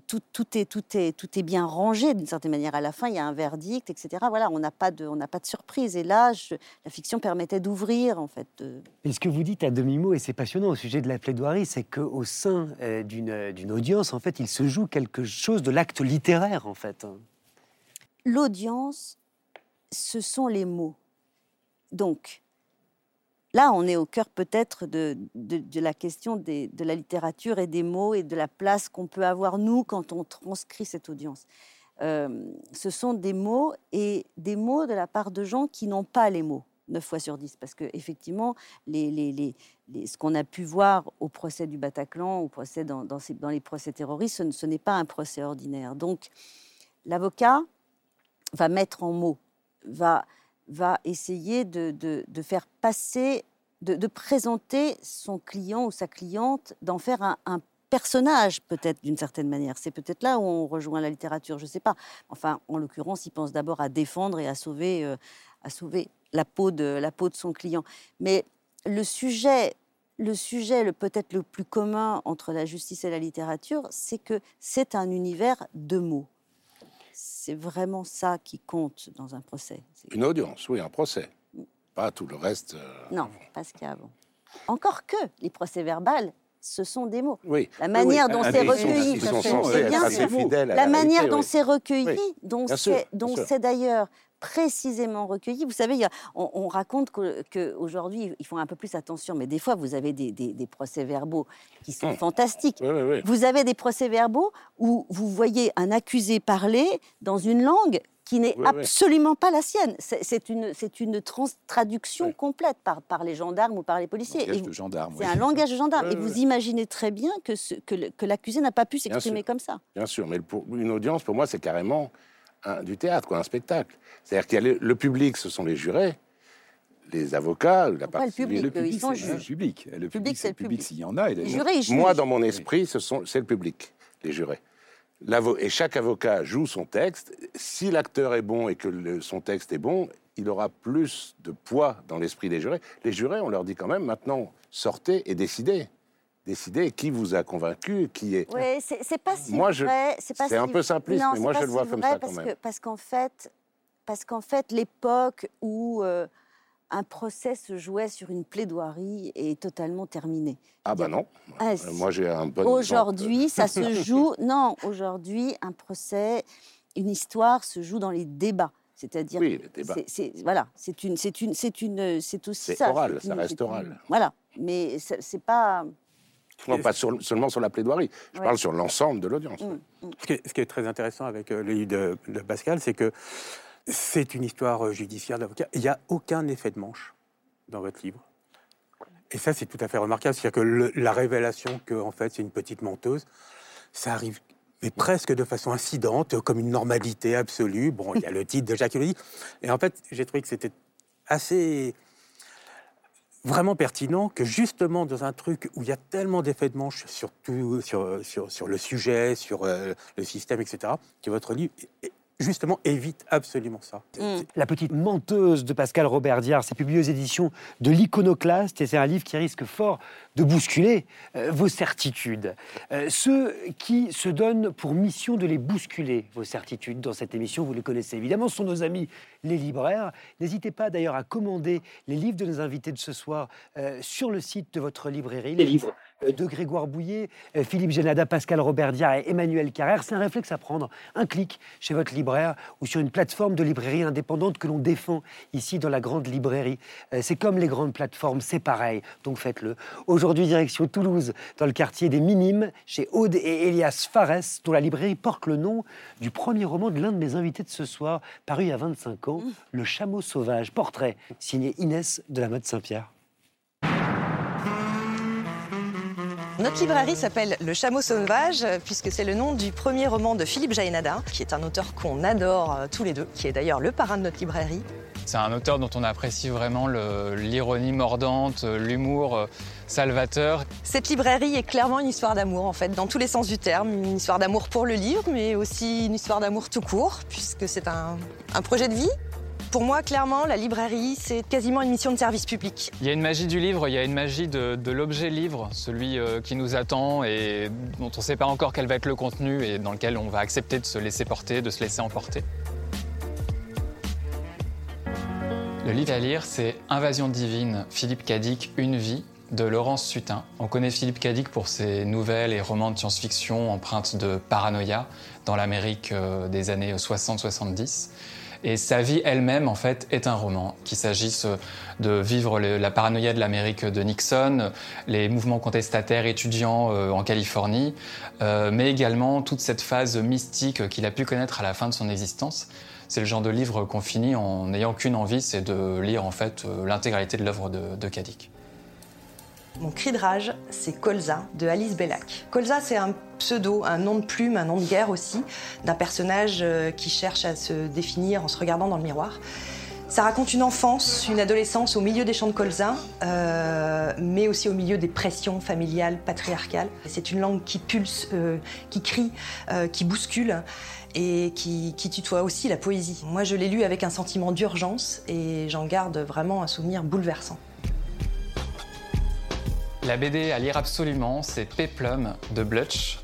C: tout, tout est tout est tout est bien rangé d'une certaine manière. À la fin, il y a un verdict, etc. Voilà, on n'a pas de on pas de surprise. Et là, je- la fiction permettait d'ouvrir en fait. de-
A: Et ce que vous dites à demi-mot, et c'est passionnant au sujet de la plaidoirie, c'est qu'au sein euh, d'une euh, d'une audience, en fait, il se joue quelque chose de l'acte littéraire, en fait.
C: l'audience, ce sont les mots. Donc, là, on est au cœur peut-être de, la question de la littérature et des mots et de la place qu'on peut avoir, nous, quand on transcrit cette audience. Euh, ce sont des mots et des mots de la part de gens qui n'ont pas les mots. 9 fois sur 10, parce que effectivement, ce qu'on a pu voir au procès du Bataclan, au procès dans, les procès terroristes, ce, ce n'est pas un procès ordinaire. Donc, l'avocat va mettre en mots, va, va essayer de, de- faire passer, de, présenter son client ou sa cliente, d'en faire un, un personnage peut-être d'une certaine manière. C'est peut-être là où on rejoint la littérature, je ne sais pas. Enfin, en l'occurrence, il pense d'abord à défendre et à sauver, euh, à sauver la, peau de, la peau de son client. Mais le sujet le sujet le peut-être le plus commun entre la justice et la littérature, c'est que c'est un univers de mots. C'est vraiment ça qui compte dans un procès.
D: Une audience, oui, un procès. Pas tout le reste. euh,
C: Non, pas ce qu'il y a avant. Encore que les procès verbales, ce sont des mots.
D: Oui.
C: La manière
B: oui.
C: dont c'est
B: mais ils sont-
C: recueilli,
D: ils sont censés être
C: bien
D: assez
C: sûr.
D: fidèles à
C: la
D: la
C: manière
D: réalité,
C: dont
D: oui.
C: c'est recueilli,
D: Oui,
C: dont c'est d'ailleurs précisément recueilli. Vous savez, a- on, on raconte qu'aujourd'hui, ils font un peu plus attention, mais des fois, vous avez des, des- des procès-verbaux qui sont
D: Hum.
C: fantastiques.
D: Oui, oui, oui.
C: Vous avez des procès-verbaux où vous voyez un accusé parler dans une langue qui n'est absolument pas la sienne. C'est une, une trans- traduction complète par, par les gendarmes ou par les policiers.
B: Langage
C: Et
B: de
C: vous-
B: gendarme.
C: c'est un langage de gendarme. Et vous imaginez très bien que, ce- que l'accusé n'a pas pu s'exprimer comme ça.
D: Bien sûr, mais pour une audience, pour moi, c'est carrément un- du théâtre, quoi, un spectacle. C'est-à-dire qu'il y a le, le public, ce sont les jurés, les avocats, la partie
C: le
D: civile.
C: public
B: Le public,
C: ils sont
B: c'est le
C: juges.
B: public. Le
C: public, c'est le
B: le public s'il y en a. et
C: Les jurés.
D: Moi, dans mon esprit, ce sont, c'est le public, les jurés. L'avo- Et chaque avocat joue son texte. Si l'acteur est bon et que le- son texte est bon, il aura plus de poids dans l'esprit des jurés. Les jurés, on leur dit quand même maintenant, sortez et décidez. Décidez qui vous a convaincu, qui est.
C: Oui, c'est pas si
D: Moi, je-.
C: C'est
D: un peu simpliste,
C: Non,
D: mais moi, je le
C: si
D: vois comme ça, quand
C: parce
D: même.
C: que- parce qu'en fait, parce qu'en fait, l'époque où euh, un procès se jouait sur une plaidoirie est totalement terminée.
D: Ah bah non.
C: Ah,
D: Euh. Moi, j'ai un bon.
C: Aujourd'hui, ça se (laughs) joue. Non, aujourd'hui, un procès, une histoire se joue dans les débats. C'est-à-dire,
D: Oui,
C: que
D: les débats.
C: c'est- voilà, c'est une, c'est une, c'est une, c'est aussi
D: C'est
C: ça.
D: oral,
C: c'est
D: ça
C: une-
D: reste
C: une-
D: oral.
C: Voilà, mais c'est pas.
D: Non, pas sur- seulement sur la plaidoirie. Je
C: Ouais.
D: parle sur l'ensemble de l'audience.
C: Mm.
E: Ce qui, est, ce qui est très intéressant avec euh, le livre de, de Pascal, c'est que c'est une histoire euh, judiciaire d'avocat. Il n'y a aucun effet de manche dans votre livre. Et ça, c'est tout à fait remarquable. C'est-à-dire que le- la révélation que, en fait, c'est une petite menteuse, ça arrive mais presque de façon incidente, comme une normalité absolue. Bon, il y a le titre déjà qui le dit. Et en fait, j'ai trouvé que c'était assez vraiment pertinent que justement dans un truc où il y a tellement d'effets de manche sur, tout, sur, sur, sur le sujet, sur euh, le système, etc., que votre livre, justement, évite absolument ça.
C: Mm.
A: La petite menteuse de Pascal Robert Diard, c'est publié aux éditions de l'Iconoclaste et c'est un livre qui risque fort de bousculer euh, vos certitudes. Euh, ceux qui se donnent pour mission de les bousculer, vos certitudes, dans cette émission, vous les connaissez évidemment, ce sont nos amis les libraires. N'hésitez pas d'ailleurs à commander les livres de nos invités de ce soir euh, sur le site de votre librairie, les livres euh, de Grégoire Bouillet, euh, Philippe Génada, Pascal Robert Diard et Emmanuel Carrère. C'est un réflexe à prendre, un clic chez votre libraire ou sur une plateforme de librairie indépendante que l'on défend ici dans la grande librairie. C'est comme les grandes plateformes, c'est pareil, donc faites-le. Aujourd'hui, direction Toulouse, dans le quartier des Minimes, chez Aude et Elias Fares, dont la librairie porte le nom du premier roman de l'un de mes invités de ce soir, paru il y a 25 ans, Le chameau sauvage, portrait, signé Inès de la Mode Saint-Pierre.
G: Notre librairie s'appelle Le Chameau Sauvage, euh, puisque c'est le nom du premier roman de Philippe Jaénada, qui est un auteur qu'on adore euh, tous les deux, qui est d'ailleurs le parrain de notre librairie.
H: C'est un auteur dont on apprécie vraiment l'ironie mordante, l'humour euh, salvateur.
G: Cette librairie est clairement une histoire d'amour, en fait, dans tous les sens du terme. Une histoire d'amour pour le livre, mais aussi une histoire d'amour tout court, puisque c'est un, un projet de vie. Pour moi, clairement, la librairie, c'est quasiment une mission de service public.
H: Il y a une magie du livre, il y a une magie de, l'objet livre, celui euh, qui nous attend et dont on ne sait pas encore quel va être le contenu et dans lequel on va accepter de se laisser porter, de se laisser emporter. Le livre à lire, c'est Invasion divine, Philippe Cadic, Une vie, de Laurence Sutin. On connaît Philippe Cadic pour ses nouvelles et romans de science-fiction empreintes de paranoïa dans l'Amérique euh, des années 60-70. Et sa vie elle-même, en fait, est un roman, qu'il s'agisse de vivre la paranoïa de l'Amérique de Nixon, les mouvements contestataires étudiants euh, en Californie, euh, mais également toute cette phase mystique qu'il a pu connaître à la fin de son existence. C'est le genre de livre qu'on finit en n'ayant qu'une envie, c'est de lire en fait euh, l'intégralité de l'œuvre de, de Cadic.
G: Mon cri de rage, c'est Colza de Alice Bellac. Colza, c'est un pseudo, un nom de plume, un nom de guerre aussi, d'un personnage euh, qui cherche à se définir en se regardant dans le miroir. Ça raconte une enfance, une adolescence au milieu des champs de colza, euh, mais aussi au milieu des pressions familiales, patriarcales. C'est une langue qui pulse, euh, qui crie, qui bouscule et qui, qui tutoie aussi la poésie. Moi, je l'ai lu avec un sentiment d'urgence et j'en garde vraiment un souvenir bouleversant.
H: La BD à lire absolument, c'est Peplum de Blutch,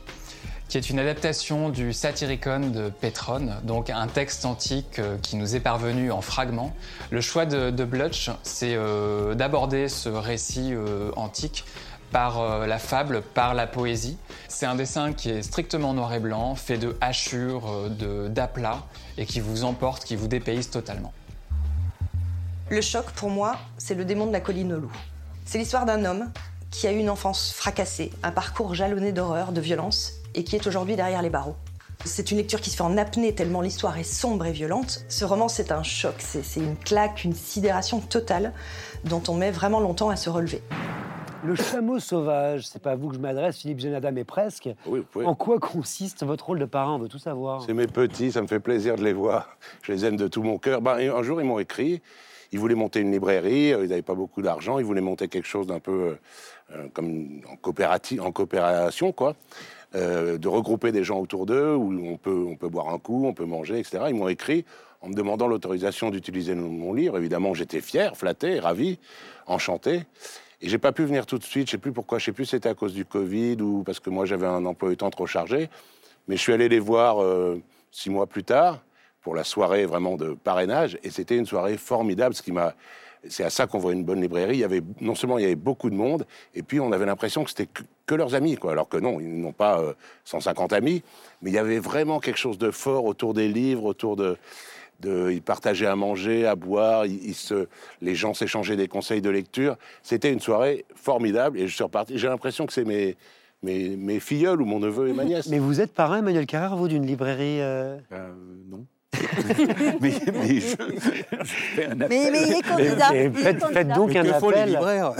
H: qui est une adaptation du Satyricon de Pétron, donc un texte antique euh, qui nous est parvenu en fragments. Le choix de, Blutch, c'est euh, d'aborder ce récit euh, antique par la fable, par la poésie. C'est un dessin qui est strictement noir et blanc, fait de hachures, d'aplats, et qui vous emporte, qui vous dépayse totalement.
G: Le choc, pour moi, c'est le démon de la colline aux loups. C'est l'histoire d'un homme qui a eu une enfance fracassée, un parcours jalonné d'horreur, de violence, et qui est aujourd'hui derrière les barreaux. C'est une lecture qui se fait en apnée tellement l'histoire est sombre et violente. Ce roman, c'est un choc, c'est une claque, une sidération totale dont on met vraiment longtemps à se relever.
A: Le chameau sauvage, c'est pas à vous que je m'adresse, Philippe Génada, mais presque.
D: Oui, vous pouvez.
A: En quoi consiste votre rôle de parrain On veut tout savoir.
D: C'est mes petits, ça me fait plaisir de les voir. Je les aime de tout mon cœur. Ben, un jour, ils m'ont écrit. Ils voulaient monter une librairie, euh, ils n'avaient pas beaucoup d'argent, ils voulaient monter quelque chose d'un peu euh, comme en, coopérati- en coopération, quoi. Euh, de regrouper des gens autour d'eux, où on peut, on peut boire un coup, on peut manger, etc. Ils m'ont écrit en me demandant l'autorisation d'utiliser mon- mon livre. Évidemment, j'étais fier, flatté, ravi, enchanté. Et j'ai pas pu venir tout de suite. Je sais plus pourquoi. Je sais plus si c'était à cause du Covid ou parce que moi j'avais un emploi du temps trop chargé. Mais je suis allé les voir euh, six mois plus tard pour la soirée vraiment de parrainage. Et c'était une soirée formidable. Ce qui m'a, c'est à ça qu'on voit une bonne librairie. Il y avait non seulement il y avait beaucoup de monde, et puis on avait l'impression que c'était que, que leurs amis, quoi. Alors que non, ils n'ont pas euh, 150 amis, mais il y avait vraiment quelque chose de fort autour des livres, autour de de, ils partageaient à manger, à boire, ils, ils se, les gens s'échangeaient des conseils de lecture. C'était une soirée formidable et je suis reparti. J'ai l'impression que c'est mes, mes, mes filleuls ou mon neveu et ma (laughs) nièce.
A: Mais vous êtes parrain, Emmanuel Carrère, vous, d'une librairie euh,
B: Euh, non. (laughs) mais, mais je, je fais un appel.
C: Mais, mais il est candidat.
A: mais
C: il est
A: faites,
C: candidat.
A: faites donc un appel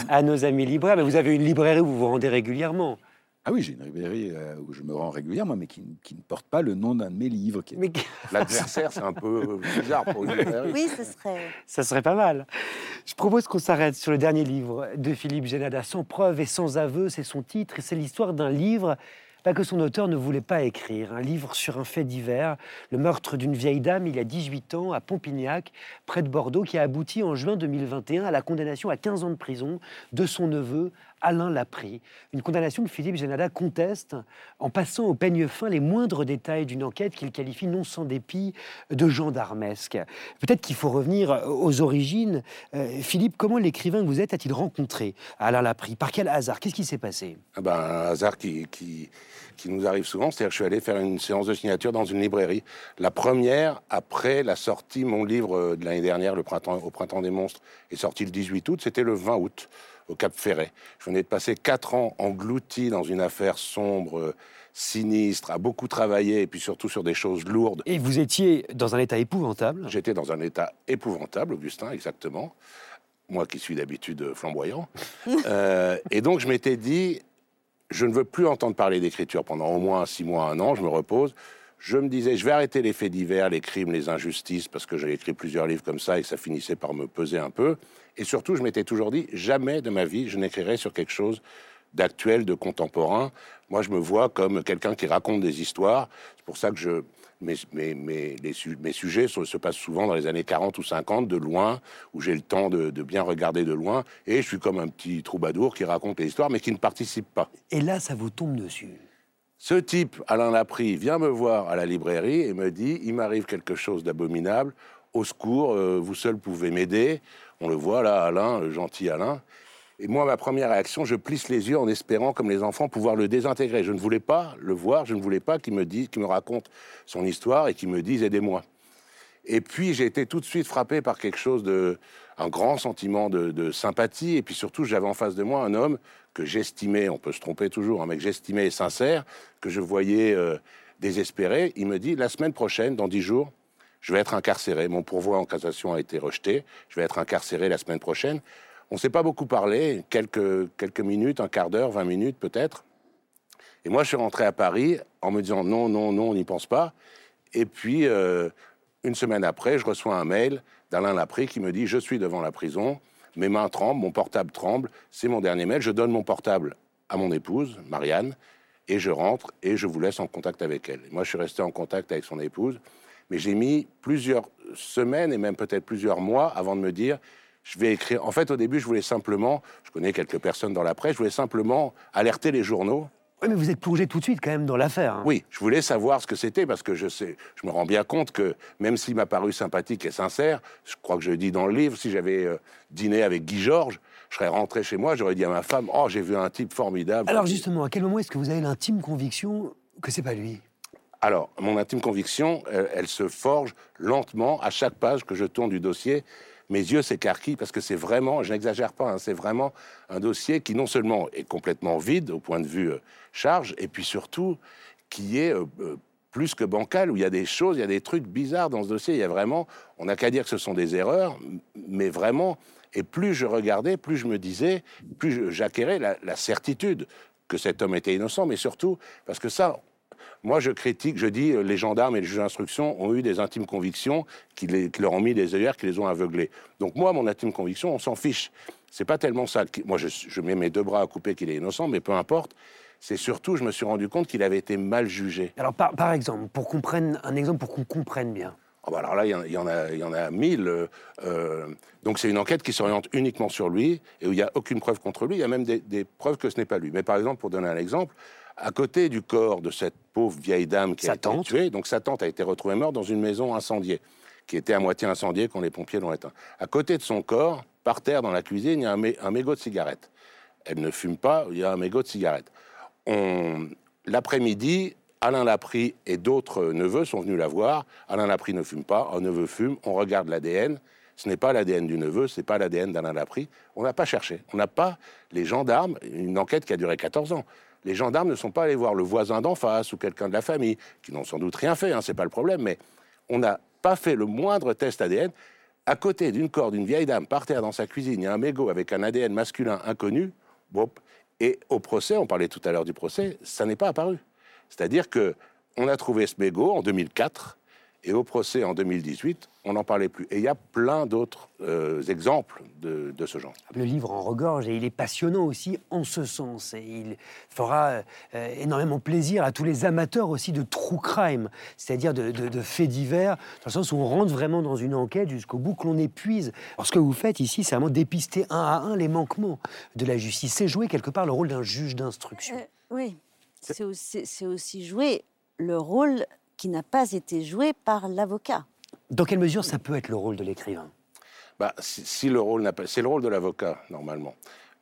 A: à nos amis libraires. Mais vous avez une librairie où vous vous rendez régulièrement.
B: Ah oui, j'ai une librairie euh, où je me rends régulièrement, mais qui, qui ne porte pas le nom d'un de mes livres. Qui est-
A: Mais (laughs)
D: L'adversaire, c'est un peu bizarre pour une librairie.
C: Oui, ce serait.
A: ça serait pas mal. Je propose qu'on s'arrête sur le dernier livre de Philippe Génada. Sans preuve et sans aveu, c'est son titre. Et c'est l'histoire d'un livre que son auteur ne voulait pas écrire. Un livre sur un fait divers, le meurtre d'une vieille dame il y a 18 ans à Pompignac, près de Bordeaux, qui a abouti en juin 2021 à la condamnation à 15 ans de prison de son neveu Alain Laprie. Une condamnation que Philippe Génada conteste en passant au peigne fin les moindres détails d'une enquête qu'il qualifie non sans dépit de gendarmesque. Peut-être qu'il faut revenir aux origines. Euh, Philippe, comment l'écrivain que vous êtes a-t-il rencontré Alain Laprie Par quel hasard? Qu'est-ce qui s'est passé?
D: Ah ben, un hasard qui, qui, qui nous arrive souvent. C'est-à-dire que je suis allé faire une séance de signature dans une librairie. La première, après la sortie, mon livre euh, de l'année dernière, le printemps, Au Printemps des Monstres, est sorti le 18 août. C'était le 20 août, au Cap Ferret. Je venais de passer quatre ans englouti dans une affaire sombre, sinistre, à beaucoup travailler, et puis surtout sur des choses lourdes.
A: Et vous étiez dans un état épouvantable.
D: J'étais dans un état épouvantable, Augustin, exactement. Moi qui suis d'habitude flamboyant. (laughs) Euh, et donc je m'étais dit, je ne veux plus entendre parler d'écriture pendant au moins six mois, un an, je me repose. Je me disais, je vais arrêter les faits divers, les crimes, les injustices, parce que j'ai écrit plusieurs livres comme ça et que ça finissait par me peser un peu. Et surtout, je m'étais toujours dit, jamais de ma vie, je n'écrirai sur quelque chose d'actuel, de contemporain. Moi, je me vois comme quelqu'un qui raconte des histoires. C'est pour ça que je, mes, mes, mes, les su- mes sujets se, se passent souvent dans les années 40 ou 50, de loin, où j'ai le temps de, de bien regarder de loin. Et je suis comme un petit troubadour qui raconte les histoires, mais qui ne participe pas.
A: Et là, ça vous tombe dessus?
D: Ce type, Alain Laprie, vient me voir à la librairie et me dit il m'arrive quelque chose d'abominable. Au secours, euh, vous seul pouvez m'aider. On le voit là, Alain, le gentil Alain. Et moi, ma première réaction, je plisse les yeux en espérant, comme les enfants, pouvoir le désintégrer. Je ne voulais pas le voir, je ne voulais pas qu'il me dise, qu'il me raconte son histoire et qu'il me dise aidez-moi. Et puis j'ai été tout de suite frappé par quelque chose de, un grand sentiment de, sympathie. Et puis surtout, j'avais en face de moi un homme que j'estimais, on peut se tromper toujours, un mec que j'estimais sincère, que je voyais euh, désespéré. Il me dit la semaine prochaine, dans dix jours, je vais être incarcéré. Mon pourvoi en cassation a été rejeté. Je vais être incarcéré la semaine prochaine. On ne s'est pas beaucoup parlé, quelques, minutes, un quart d'heure, vingt minutes peut-être. Et moi, je suis rentré à Paris en me disant non, non, non, on n'y pense pas. Et puis, euh, une semaine après, je reçois un mail d'Alain Laprie qui me dit Je suis devant la prison, mes mains tremblent, mon portable tremble, c'est mon dernier mail. Je donne mon portable à mon épouse, Marianne, et je rentre et je vous laisse en contact avec elle. Et moi, je suis resté en contact avec son épouse, mais j'ai mis plusieurs semaines et même peut-être plusieurs mois avant de me dire je vais écrire. En fait, au début, je voulais simplement, je connais quelques personnes dans la presse, je voulais simplement alerter les journaux.
A: Oui, mais vous êtes plongé tout de suite quand même dans l'affaire. hein.
D: Oui, je voulais savoir ce que c'était parce que je sais, je me rends bien compte que même s'il m'a paru sympathique et sincère, je crois que je le dis dans le livre, si j'avais euh, dîné avec Guy Georges, je serais rentré chez moi, j'aurais dit à ma femme, oh, j'ai vu un type formidable.
A: Alors justement, à quel moment est-ce que vous avez l'intime conviction que c'est pas lui?
D: Alors, mon intime conviction, elle se forge lentement à chaque page que je tourne du dossier. Mes yeux s'écarquillent parce que c'est vraiment, je n'exagère pas, hein, c'est vraiment un dossier qui non seulement est complètement vide au point de vue euh, charge, et puis surtout qui est euh, euh, plus que bancal, où il y a des choses, il y a des trucs bizarres dans ce dossier. Il y a vraiment, on n'a qu'à dire que ce sont des erreurs, mais vraiment, et plus je regardais, plus je me disais, plus j'acquérais la certitude que cet homme était innocent, mais surtout parce que ça, moi, je critique, je dis, euh, les gendarmes et les juges d'instruction ont eu des intimes convictions qui, les- qui leur ont mis des œillères, qui les ont aveuglés. Donc moi, mon intime conviction, on s'en fiche. C'est pas tellement ça. Moi, je, je mets mes deux bras à couper qu'il est innocent, mais peu importe. C'est surtout, je me suis rendu compte qu'il avait été mal jugé.
A: Alors par, par exemple, pour qu'on prenne un exemple pour qu'on comprenne bien.
D: Ah bah alors là, il y en- a, il y en a mille. euh, euh, donc c'est une enquête qui s'oriente uniquement sur lui et où il n'y a aucune preuve contre lui. Il y a même des, des preuves que ce n'est pas lui. Mais par exemple, pour donner un exemple, à côté du corps de cette pauvre vieille dame qui
A: Sa
D: a été
A: tante.
D: tuée, donc sa tante a été retrouvée morte dans une maison incendiée, qui était à moitié incendiée quand les pompiers l'ont éteint. À côté de son corps, par terre dans la cuisine, il y a un, mé- un mégot de cigarette. Elle ne fume pas, il y a un mégot de cigarette. On- L'après-midi, Alain Laprie et d'autres neveux sont venus la voir. Alain Laprie ne fume pas, un neveu fume. On regarde l'ADN. Ce n'est pas l'ADN du neveu, ce n'est pas l'ADN d'Alain Laprie. On n'a pas cherché. On n'a pas les gendarmes, une enquête qui a duré 14 ans. Les gendarmes ne sont pas allés voir le voisin d'en face ou quelqu'un de la famille, qui n'ont sans doute rien fait, hein, c'est pas le problème, mais on n'a pas fait le moindre test ADN. À côté d'une corde d'une vieille dame par terre dans sa cuisine, il y a un mégot avec un ADN masculin inconnu. Et au procès, on parlait tout à l'heure du procès, ça n'est pas apparu. C'est-à-dire que on a trouvé ce mégot en 2004 et au procès en 2018, on n'en parlait plus. Et il y a plein d'autres euh, exemples de, de ce genre.
A: Le livre en regorge et il est passionnant aussi en ce sens. Et il fera euh, énormément plaisir à tous les amateurs aussi de true crime, c'est-à-dire de, de- de faits divers, dans le sens où on rentre vraiment dans une enquête jusqu'au bout que l'on épuise. Alors ce que vous faites ici, c'est vraiment dépister un à un les manquements de la justice. C'est jouer quelque part le rôle d'un juge d'instruction.
C: Euh, oui, c'est aussi, c'est aussi jouer le rôle qui n'a pas été joué par l'avocat.
A: Dans quelle mesure ça peut être le rôle de l'écrivain?
D: Bah, si, si le rôle n'a pas, c'est le rôle de l'avocat normalement.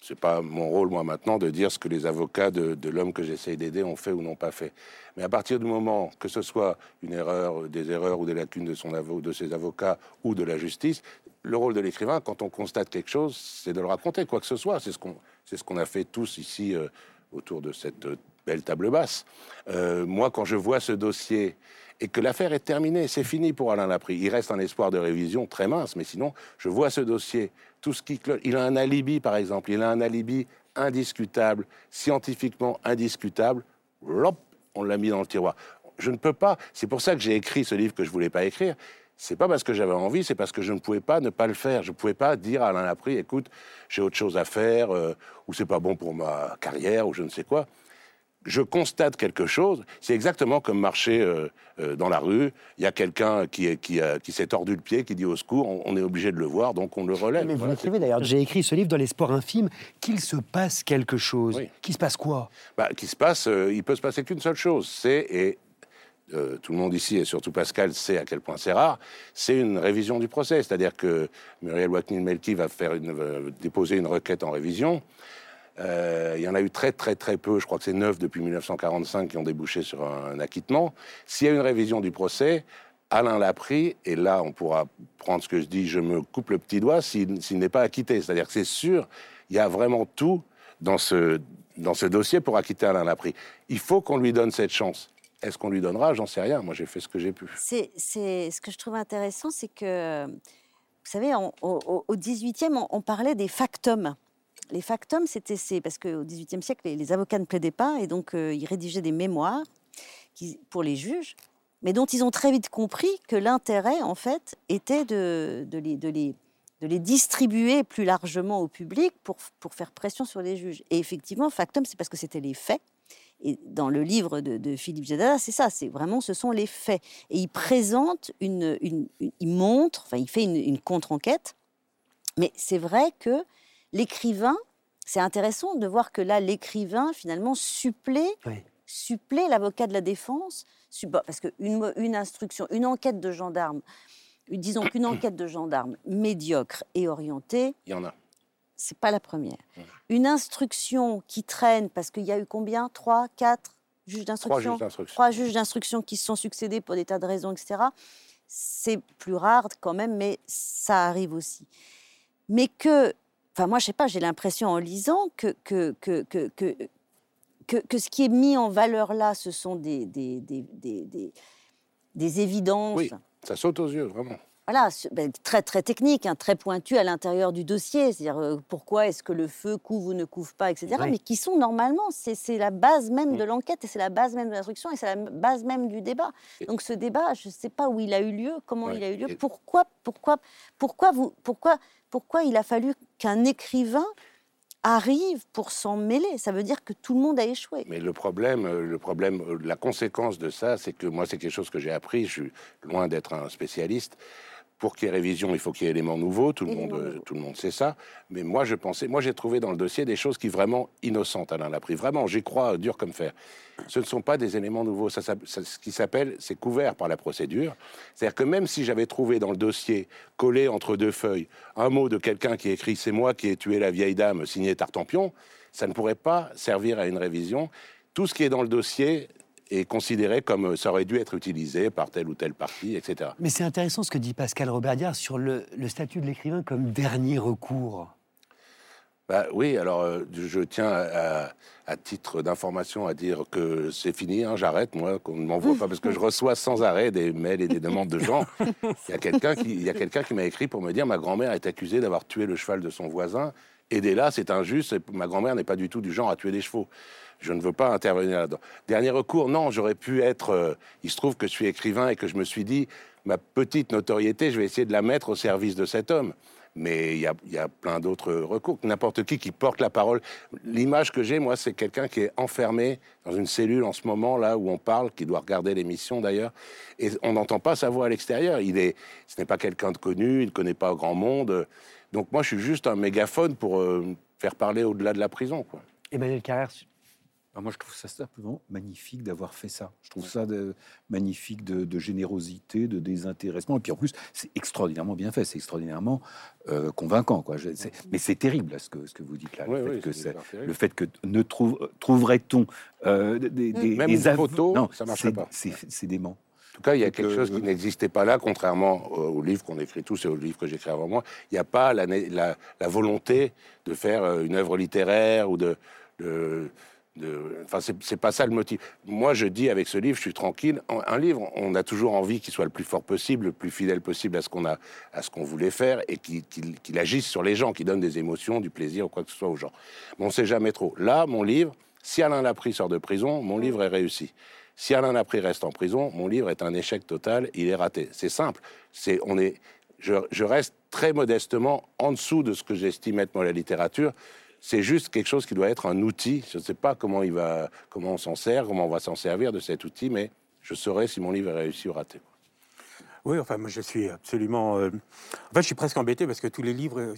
D: C'est pas mon rôle moi maintenant de dire ce que les avocats de, de l'homme que j'essaie d'aider ont fait ou n'ont pas fait. Mais à partir du moment que ce soit une erreur, des erreurs ou des lacunes de son avo- de ses avocats ou de la justice, le rôle de l'écrivain, quand on constate quelque chose, c'est de le raconter, quoi que ce soit. C'est ce qu'on, c'est ce qu'on a fait tous ici euh, autour de cette euh, belle table basse. Euh, moi, quand je vois ce dossier et que l'affaire est terminée, c'est fini pour Alain Laprie. Il reste un espoir de révision très mince, mais sinon, je vois ce dossier, tout ce qui. Il a un alibi, par exemple, il a un alibi indiscutable, scientifiquement indiscutable. Lop, on l'a mis dans le tiroir. Je ne peux pas. C'est pour ça que j'ai écrit ce livre que je voulais pas écrire. C'est pas parce que j'avais envie, c'est parce que je ne pouvais pas ne pas le faire. Je ne pouvais pas dire à Alain Laprie, écoute, j'ai autre chose à faire, euh, ou c'est pas bon pour ma carrière, ou je ne sais quoi je constate quelque chose, c'est exactement comme marcher euh, euh, dans la rue. Il y a quelqu'un qui, s'est tordu le pied, qui dit au secours, on, on est obligé de le voir, donc on le relève.
A: Mais vous
D: Voilà,
A: l'écrivez d'ailleurs. J'ai écrit ce livre dans l'espoir infime qu'il se passe quelque chose.
D: Oui.
A: Qu'il se passe quoi?
D: Bah, qui se passe, euh, il peut se passer qu'une seule chose, c'est, et euh, tout le monde ici, et surtout Pascal, sait à quel point c'est rare, c'est une révision du procès. C'est-à-dire que Muriel Waknin-Melki va faire une, euh, déposer une requête en révision. Euh, il y en a eu très très très peu, je crois que c'est neuf depuis 1945 qui ont débouché sur un, acquittement. S'il y a une révision du procès, Alain l'a pris, et là on pourra prendre ce que je dis, je me coupe le petit doigt s'il n'est pas acquitté. C'est-à-dire que c'est sûr, il y a vraiment tout dans ce, dans ce dossier pour acquitter Alain Laprie. Il faut qu'on lui donne cette chance. Est-ce qu'on lui donnera? J'en sais rien. Moi, j'ai fait ce que j'ai pu.
C: C'est, ce que je trouve intéressant, c'est que, vous savez, au, au 18e, on, on parlait des factums. Les factums, c'était c'est parce qu'au 18e siècle, les, avocats ne plaidaient pas et donc euh, ils rédigeaient des mémoires pour les juges, mais dont ils ont très vite compris que l'intérêt, en fait, était de, les, de, les, de les distribuer plus largement au public pour, pour faire pression sur les juges. Et effectivement, factum, c'est parce que c'était les faits. Et dans le livre de, Philippe Jeddah, c'est ça, c'est vraiment, ce sont les faits. Et il présente une, une- il montre, enfin, il fait une contre-enquête Mais c'est vrai que l'écrivain, c'est intéressant de voir que là, l'écrivain, finalement, supplée, supplée l'avocat de la défense, parce qu'une une instruction, une enquête de gendarme, disons qu'une (clears throat) enquête de gendarme médiocre et orientée,
D: il y en a.
C: C'est pas la première. Une instruction qui traîne parce qu'il y a eu combien? Trois, quatre juges d'instruction? Trois juges d'instruction qui se sont succédés pour des tas de raisons, etc. C'est plus rare quand même, mais ça arrive aussi. Mais que, enfin moi je sais pas, j'ai l'impression en lisant que que, que, que, que, ce qui est mis en valeur là, ce sont des, des, des, des, des évidences.
D: Oui, ça saute aux yeux, vraiment
C: voilà, ben, très très technique, hein, très pointu à l'intérieur du dossier, c'est-à-dire euh, pourquoi est-ce que le feu couvre ou ne couvre pas, etc. Mais qui sont normalement, c'est la base même de mm. l'enquête et c'est la base même de l'instruction et c'est la base même du débat. Donc ce débat, je ne sais pas où il a eu lieu, comment il a eu lieu, pourquoi, pourquoi, pourquoi vous, pourquoi, pourquoi il a fallu qu'un écrivain arrive pour s'en mêler? Ça veut dire que tout le monde a échoué.
D: Mais le problème, euh, euh, la conséquence de ça, c'est que moi, c'est quelque chose que j'ai appris. Je suis loin d'être un spécialiste pour qu'il y ait révision, il faut qu'il y ait éléments nouveaux. Tout le, monde, tout le monde sait ça. Mais moi, je pensais, moi, j'ai trouvé dans le dossier des choses qui vraiment innocentes, Alain Laprie. Vraiment, j'y crois dur comme fer. Ce ne sont pas des éléments nouveaux. Ça, ce qui s'appelle, c'est couvert par la procédure. C'est-à-dire que même si j'avais trouvé dans le dossier, collé entre deux feuilles, un mot de quelqu'un qui écrit C'est moi qui ai tué la vieille dame, signé Tartampion, ça ne pourrait pas servir à une révision. Tout ce qui est dans le dossier est considéré comme ça aurait dû être utilisé par telle ou telle partie, etc.
A: Mais c'est intéressant ce que dit Pascal Roberdiard sur le, statut de l'écrivain comme dernier recours.
D: Bah, oui, alors euh, je tiens à, titre d'information à dire que c'est fini, hein, j'arrête, moi, qu'on ne m'envoie pas, parce que je reçois sans arrêt des mails et des demandes de gens. Il y a quelqu'un qui, quelqu'un qui m'a écrit pour me dire ma grand-mère est accusée d'avoir tué le cheval de son voisin, aidez-la, c'est injuste, ma grand-mère n'est pas du tout du genre à tuer des chevaux. Je ne veux pas intervenir là-dedans. Dernier recours, non, j'aurais pu être. Euh, il se trouve que je suis écrivain et que je me suis dit, ma petite notoriété, je vais essayer de la mettre au service de cet homme. Mais il y a, plein d'autres recours. N'importe qui qui porte la parole. L'image que j'ai, moi, c'est quelqu'un qui est enfermé dans une cellule en ce moment, là où on parle, qui doit regarder l'émission d'ailleurs, et on n'entend pas sa voix à l'extérieur. Il est, ce n'est pas quelqu'un de connu, il ne connaît pas grand monde. Donc moi, je suis juste un mégaphone pour euh, faire parler au-delà de la prison. Quoi.
A: Emmanuel Carrère,
B: moi, je trouve ça simplement magnifique d'avoir fait ça. Je trouve ça de, magnifique de, générosité, de désintéressement. Et puis en plus, c'est extraordinairement bien fait, c'est extraordinairement euh, convaincant. Quoi. mais c'est terrible ce que, ce que vous dites là. le, fait que le, fait que ne trouverait-on euh, des, des,
D: Même des photos, non, ça marche pas.
B: C'est dément.
D: En tout cas, il y a quelque chose qui n'existait pas là, contrairement au livre qu'on écrit tous et au livre que j'écris avant moi. Il n'y a pas la, la, la, volonté de faire euh, une œuvre littéraire ou de, de Enfin, c'est pas ça le motif. Moi, je dis avec ce livre, je suis tranquille. Un livre, on a toujours envie qu'il soit le plus fort possible, le plus fidèle possible à ce qu'on a, à ce qu'on voulait faire, et qu'il agisse sur les gens, qu'il donne des émotions, du plaisir ou quoi que ce soit aux gens. Mais on sait jamais trop. Là, mon livre, si Alain Laprie sort de prison, mon livre est réussi. Si Alain Laprie reste en prison, mon livre est un échec total. Il est raté. C'est simple. C'est, on est, je, je reste très modestement en dessous de ce que j'estime être moi la littérature. C'est juste quelque chose qui doit être un outil. Je ne sais pas comment, il va, comment on s'en sert, comment on va s'en servir de cet outil, mais je saurai si mon livre est réussi ou raté.
E: Oui, enfin, moi, je suis absolument. Euh, en fait, je suis presque embêté parce que tous les livres.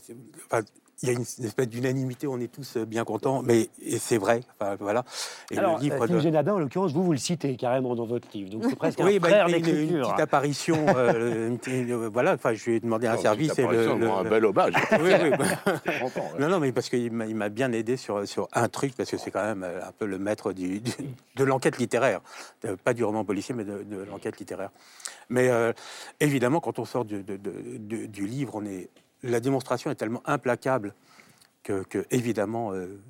E: Euh, il y a une, espèce d'unanimité, on est tous euh, bien contents, mais c'est vrai. Enfin, voilà.
A: Et Alors, le livre de... en l'occurrence, vous, vous le citez carrément dans votre livre. Donc c'est presque
E: oui,
A: un bah, frère
E: une, une, petite apparition. (laughs) euh, voilà, enfin, je lui ai demandé un service.
D: Et le, le, un bel hommage. (laughs) oui,
E: oui. (laughs) Non, non, mais parce qu'il m'a bien aidé sur, sur un truc, parce que c'est quand même un peu le maître du, de l'enquête littéraire. Pas du roman policier, mais de, de l'enquête littéraire. Mais euh, évidemment, quand on sort du, du, livre, on est, la démonstration est tellement implacable que, évidemment, euh,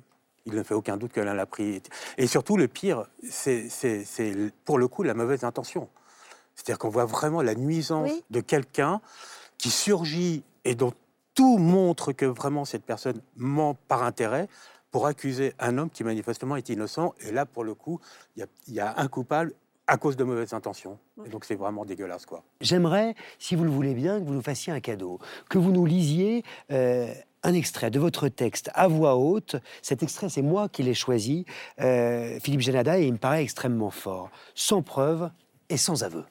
E: il ne fait aucun doute que l'un l'a pris. Et surtout, le pire, c'est pour le coup la mauvaise intention. C'est-à-dire qu'on voit vraiment la nuisance de quelqu'un qui surgit et dont tout montre que vraiment cette personne ment par intérêt pour accuser un homme qui manifestement est innocent. Et là, pour le coup, il y, a un coupable à cause de mauvaises intentions. Et donc c'est vraiment dégueulasse, quoi.
A: J'aimerais, si vous le voulez bien, que vous nous fassiez un cadeau, que vous nous lisiez euh, un extrait de votre texte à voix haute. Cet extrait, c'est moi qui l'ai choisi, euh, Philippe Janada, et il me paraît extrêmement fort, sans preuve et sans aveu.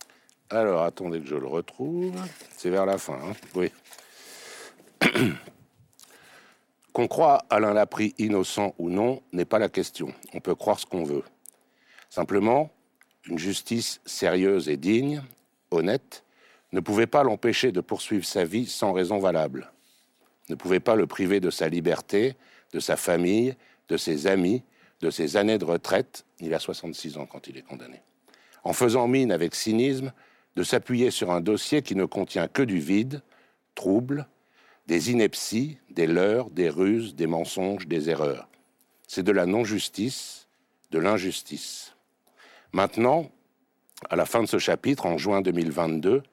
D: Alors, attendez que je le retrouve. C'est vers la fin, hein oui. (clears throat) Qu'on croit Alain Laprie innocent ou non n'est pas la question. On peut croire ce qu'on veut. Simplement, une justice sérieuse et digne, honnête, ne pouvait pas l'empêcher de poursuivre sa vie sans raison valable, ne pouvait pas le priver de sa liberté, de sa famille, de ses amis, de ses années de retraite, il a 66 ans quand il est condamné, en faisant mine avec cynisme de s'appuyer sur un dossier qui ne contient que du vide, trouble, des inepties, des leurres, des ruses, des mensonges, des erreurs. C'est de la non-justice, de l'injustice. Maintenant, à la fin de ce chapitre, en juin 2022,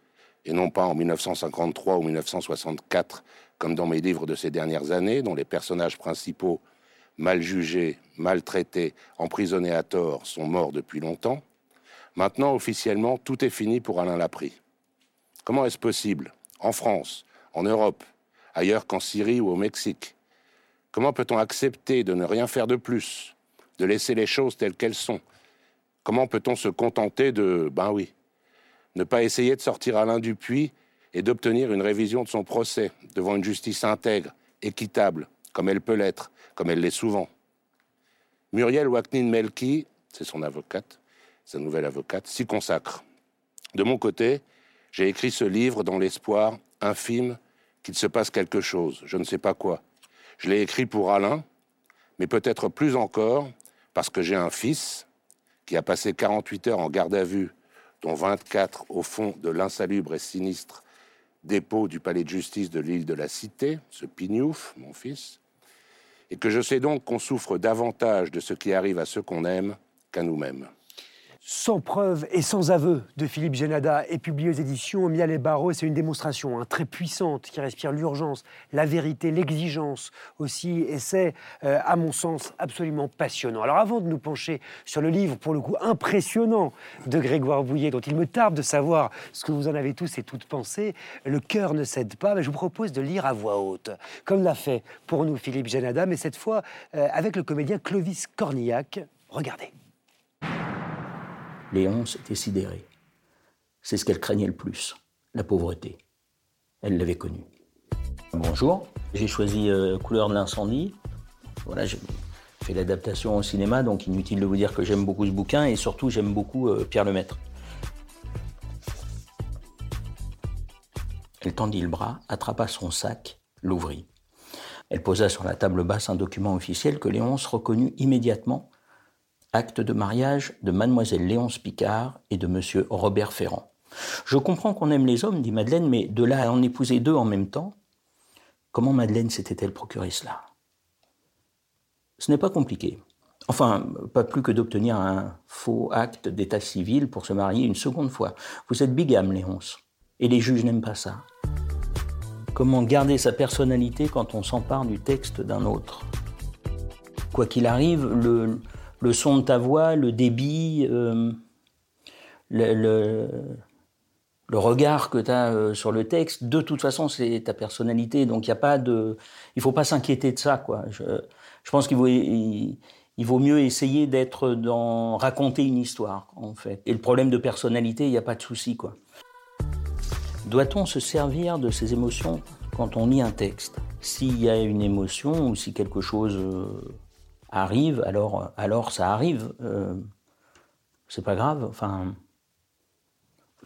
D: et non pas en 1953 ou 1964, comme dans mes livres de ces dernières années, dont les personnages principaux, mal jugés, maltraités, emprisonnés à tort, sont morts depuis longtemps, maintenant, officiellement, tout est fini pour Alain Laprie. Comment est-ce possible, en France, en Europe, ailleurs qu'en Syrie ou au Mexique Comment peut-on accepter de ne rien faire de plus, de laisser les choses telles qu'elles sont Comment peut-on se contenter de ben oui, ne pas essayer de sortir Alain Dupuis et d'obtenir une révision de son procès devant une justice intègre, équitable, comme elle peut l'être, comme elle l'est souvent? Muriel Waknin Melki, c'est son avocate, sa nouvelle avocate, s'y consacre. De mon côté, j'ai écrit ce livre dans l'espoir infime qu'il se passe quelque chose, je ne sais pas quoi. Je l'ai écrit pour Alain, mais peut-être plus encore parce que j'ai un fils qui a passé 48 heures en garde à vue, dont 24 au fond de l'insalubre et sinistre dépôt du palais de justice de l'île de la Cité, ce pignouf, mon fils, et que je sais donc qu'on souffre davantage de ce qui arrive à ceux qu'on aime qu'à nous-mêmes.
A: Sans preuve et sans aveu de Philippe Genada est publié aux éditions Mial et Barreau. C'est une démonstration hein, très puissante qui respire l'urgence, la vérité, l'exigence aussi. Et c'est, euh, à mon sens, absolument passionnant. Alors avant de nous pencher sur le livre, pour le coup impressionnant de Grégoire Bouillet, dont il me tarde de savoir ce que vous en avez tous et toutes pensé, le cœur ne cède pas. Mais je vous propose de lire à voix haute, comme l'a fait pour nous Philippe Genada, mais cette fois euh, avec le comédien Clovis Cornillac. Regardez.
I: Léonce était sidérée. C'est ce qu'elle craignait le plus, la pauvreté. Elle l'avait connue. Bonjour, j'ai choisi euh, Couleur de l'incendie. Voilà, j'ai fait l'adaptation au cinéma, donc inutile de vous dire que j'aime beaucoup ce bouquin et surtout j'aime beaucoup euh, Pierre Lemaître. Elle tendit le bras, attrapa son sac, l'ouvrit. Elle posa sur la table basse un document officiel que Léonce reconnut immédiatement acte de mariage de mademoiselle Léonce Picard et de monsieur Robert Ferrand. Je comprends qu'on aime les hommes, dit Madeleine, mais de là à en épouser deux en même temps, comment Madeleine s'était-elle procuré cela? Ce n'est pas compliqué. Enfin, pas plus que d'obtenir un faux acte d'état civil pour se marier une seconde fois. Vous êtes bigame, Léonce. Et les juges n'aiment pas ça. Comment garder sa personnalité quand on s'empare du texte d'un autre? Quoi qu'il arrive, le, le son de ta voix, le débit, euh, le, regard que tu as euh, sur le texte, de toute façon, c'est ta personnalité. Donc, il a faut pas s'inquiéter de ça, quoi. Je, pense qu'il vaut, mieux essayer d'être dans. raconter une histoire, en fait. Et le problème de personnalité, il n'y a pas de souci. Doit-on se servir de ces émotions quand on lit un texte? S'il y a une émotion ou si quelque chose. Euh, arrive, alors, alors ça arrive. Euh, c'est pas grave. Enfin,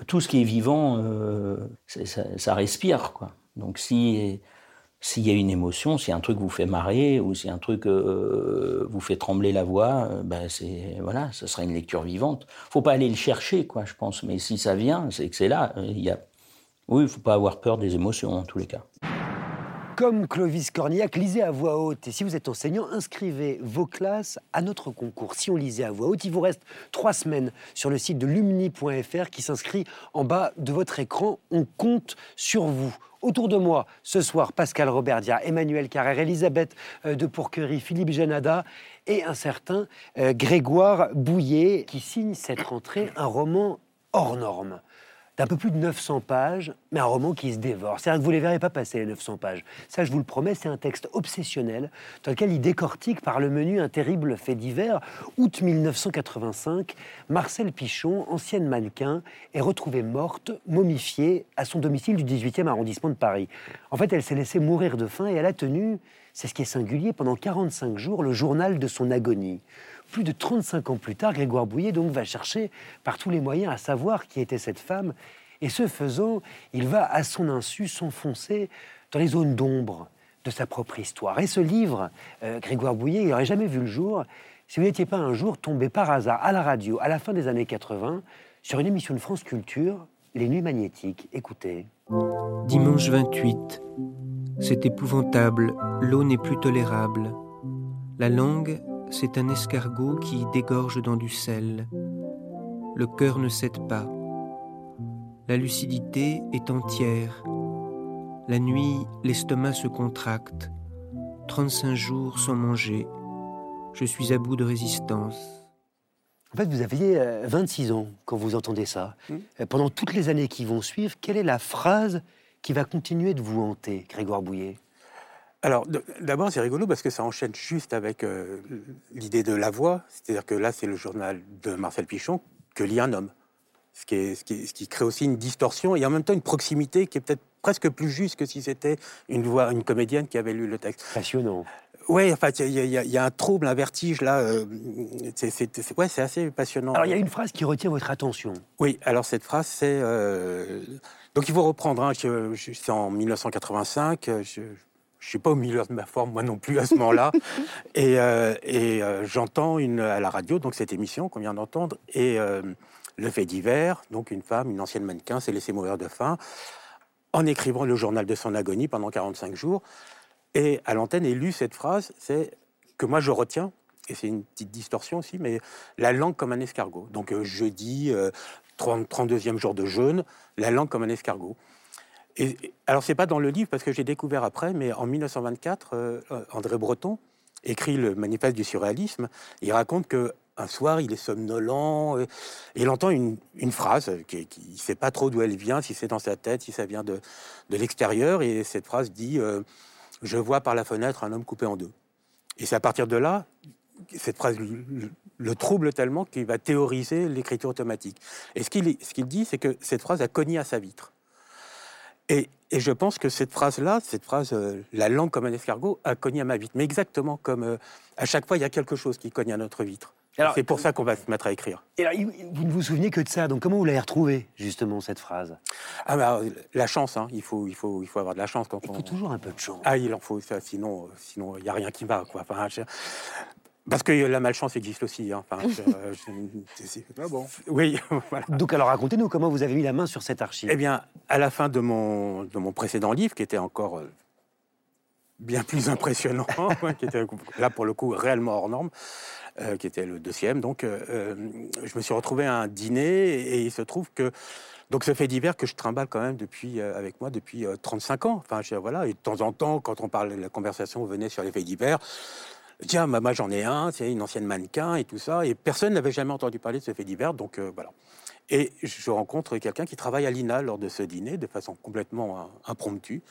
I: tout ce qui est vivant, euh, ça, respire, quoi. Donc si s'il y a une émotion, si un truc vous fait marrer ou si un truc euh, vous fait trembler la voix, ben c'est voilà, ce sera une lecture vivante. Faut pas aller le chercher, quoi, je pense. Mais si ça vient, c'est que c'est là. Il y a, oui, il faut pas avoir peur des émotions en tous les cas.
A: Comme Clovis Cornillac, lisez à voix haute. Et si vous êtes enseignant, inscrivez vos classes à notre concours. Si on lisait à voix haute, il vous reste trois semaines sur le site de lumni.fr qui s'inscrit en bas de votre écran. On compte sur vous. Autour de moi, ce soir, Pascal Roberdia, Emmanuel Carrère, Elisabeth euh, de Pourquerie, Philippe Janada et un certain euh, Grégoire Bouillet qui signe cette rentrée un roman hors norme d'un peu plus de 900 pages, mais un roman qui se dévore. C'est-à-dire que vous ne les verrez pas passer les 900 pages. Ça, je vous le promets, c'est un texte obsessionnel dans lequel il décortique par le menu un terrible fait divers. Août 1985, Marcel Pichon, ancienne mannequin, est retrouvée morte, momifiée, à son domicile du 18e arrondissement de Paris. En fait, elle s'est laissée mourir de faim et elle a tenu c'est ce qui est singulier, pendant 45 jours, le journal de son agonie. Plus de 35 ans plus tard, Grégoire Bouillet donc va chercher par tous les moyens à savoir qui était cette femme. Et ce faisant, il va à son insu s'enfoncer dans les zones d'ombre de sa propre histoire. Et ce livre, euh, Grégoire Bouillet, il n'aurait jamais vu le jour si vous n'étiez pas un jour tombé par hasard à la radio, à la fin des années 80, sur une émission de France Culture, Les Nuits Magnétiques. Écoutez.
J: Dimanche 28. C'est épouvantable, l'eau n'est plus tolérable. La langue, c'est un escargot qui dégorge dans du sel. Le cœur ne cède pas. La lucidité est entière. La nuit, l'estomac se contracte. 35 jours sans manger. Je suis à bout de résistance.
A: En fait, vous aviez 26 euh, ans quand vous entendez ça. Mmh. Euh, pendant toutes les années qui vont suivre, quelle est la phrase qui va continuer de vous hanter, Grégoire Bouillet?
E: Alors, d'abord, c'est rigolo parce que ça enchaîne juste avec euh, l'idée de la voix. C'est-à-dire que là, c'est le journal de Marcel Pichon que lit un homme. Ce qui, est, ce, qui ce qui, crée aussi une distorsion et en même temps une proximité qui est peut-être presque plus juste que si c'était une voix, une comédienne qui avait lu le texte.
A: Passionnant.
E: Oui, enfin, il y, y, a un trouble, un vertige là. Euh, c'est ouais, assez passionnant.
A: Alors, il y a une phrase qui retient votre attention.
E: Oui, alors cette phrase, c'est. Euh, donc, il faut reprendre. Hein, c'est en 1985. Euh, je ne suis pas au milieu de ma forme, moi non plus, à ce moment-là. (laughs) et, euh, et euh, j'entends à la radio donc cette émission qu'on vient d'entendre. Et le fait divers, donc une femme, une ancienne mannequin, s'est laissée mourir de faim en écrivant le journal de son agonie pendant 45 jours. Et à l'antenne est lue cette phrase, c'est que moi je retiens, et c'est une petite distorsion aussi, mais la langue comme un escargot. Donc euh, jeudi, 32e jour de jeûne, la langue comme un escargot. Et, alors c'est pas dans le livre parce que j'ai découvert après, mais en 1924, euh, André Breton écrit le manifeste du surréalisme. Il raconte que un soir, il est somnolent, et, il entend une, phrase qui ne sait pas trop d'où elle vient, si c'est dans sa tête, si ça vient de, de l'extérieur, et cette phrase dit euh, je vois par la fenêtre un homme coupé en deux. Et c'est à partir de là, cette phrase le, trouble tellement qu'il va théoriser l'écriture automatique. Et ce qu'il qu'il dit, c'est que cette phrase a cogné à sa vitre. Et, et je pense que cette phrase-là, cette phrase euh, la langue comme un escargot, a cogné à ma vitre. Mais exactement comme euh, à chaque fois, il y a quelque chose qui cogne à notre vitre. C'est pour ça qu'on va se mettre à écrire.
A: Et vous ne vous souvenez que de ça, donc comment vous l'avez retrouvée, justement, cette phrase?
E: Ah bah, la chance, hein. il, faut, il, faut, il faut avoir de la chance. Quand
A: il faut toujours un peu de chance.
E: Ah, il en faut, ça, sinon il n'y a rien qui va. Quoi. Enfin, Parce que la malchance existe aussi. Hein. Enfin, (laughs)
A: ah bon. (laughs) Oui. (laughs) voilà. Donc alors racontez-nous comment vous avez mis la main sur cette archive.
E: Eh bien, à la fin de mon, de mon précédent livre, qui était encore euh, bien plus impressionnant, qui était là pour le coup réellement hors norme, euh, qui était le deuxième. Donc, euh, euh, je me suis retrouvé à un dîner et, il se trouve que donc ce fait divers que je trimballe quand même depuis avec moi depuis 35 ans. Enfin, je, voilà. Et de temps en temps, quand on parle, la conversation venait sur les faits divers. Tiens, moi j'en ai un, c'est une ancienne mannequin et tout ça, et personne n'avait jamais entendu parler de ce fait divers, donc voilà. Et je rencontre quelqu'un qui travaille à l'INA lors de ce dîner, de façon complètement impromptue.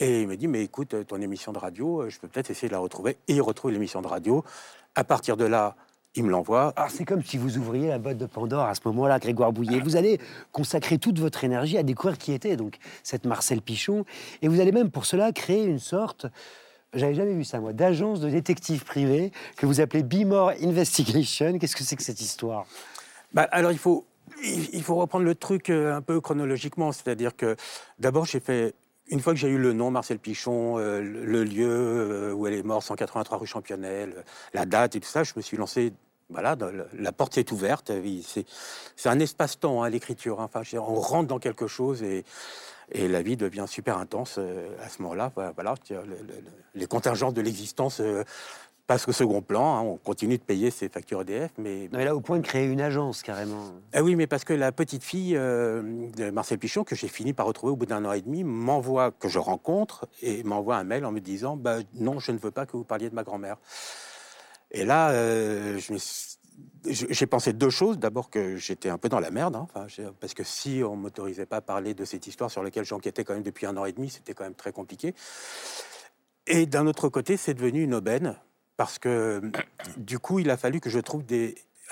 E: Et il me dit, mais écoute, ton émission de radio, je peux peut-être essayer de la retrouver. Et il retrouve l'émission de radio. À partir de là, il me l'envoie.
A: Alors c'est comme si vous ouvriez la boîte de Pandore à ce moment-là, Grégoire Bouillet. Vous allez consacrer toute votre énergie à découvrir qui était donc cette Marcel Pichon, et vous allez même pour cela créer une sorte, j'avais jamais vu ça moi, d'agence de détective privé que vous appelez Bimore Investigation. Qu'est-ce que c'est que cette histoire?
E: Bah, Alors il faut il faut reprendre le truc euh, un peu chronologiquement, c'est-à-dire que d'abord j'ai fait une fois que j'ai eu le nom, Marcel Pichon, euh, le lieu euh, où elle est morte, 183 rue Championnel, la date et tout ça, je me suis lancé. Voilà, la porte est ouverte. C'est un espace-temps, à hein, l'écriture. Enfin, on rentre dans quelque chose et, et la vie devient super intense euh, à ce moment-là. Voilà, les contingences de l'existence passe au second plan. Hein, on continue de payer ses factures EDF, mais...
A: mais là, au point de créer une agence, carrément.
E: Ah oui, mais parce que la petite fille euh, de Marcel Pichon, que j'ai fini par retrouver au bout d'un an et demi, m'envoie, que je rencontre, et m'envoie un mail en me disant bah, Non, je ne veux pas que vous parliez de ma grand-mère. Et là, euh, j'ai pensé deux choses. D'abord que j'étais un peu dans la merde, hein, parce que si on m'autorisait pas à parler de cette histoire sur laquelle j'enquêtais quand même depuis un an et demi, c'était quand même très compliqué. Et d'un autre côté, c'est devenu une aubaine parce que (coughs) du coup, il a fallu que je trouve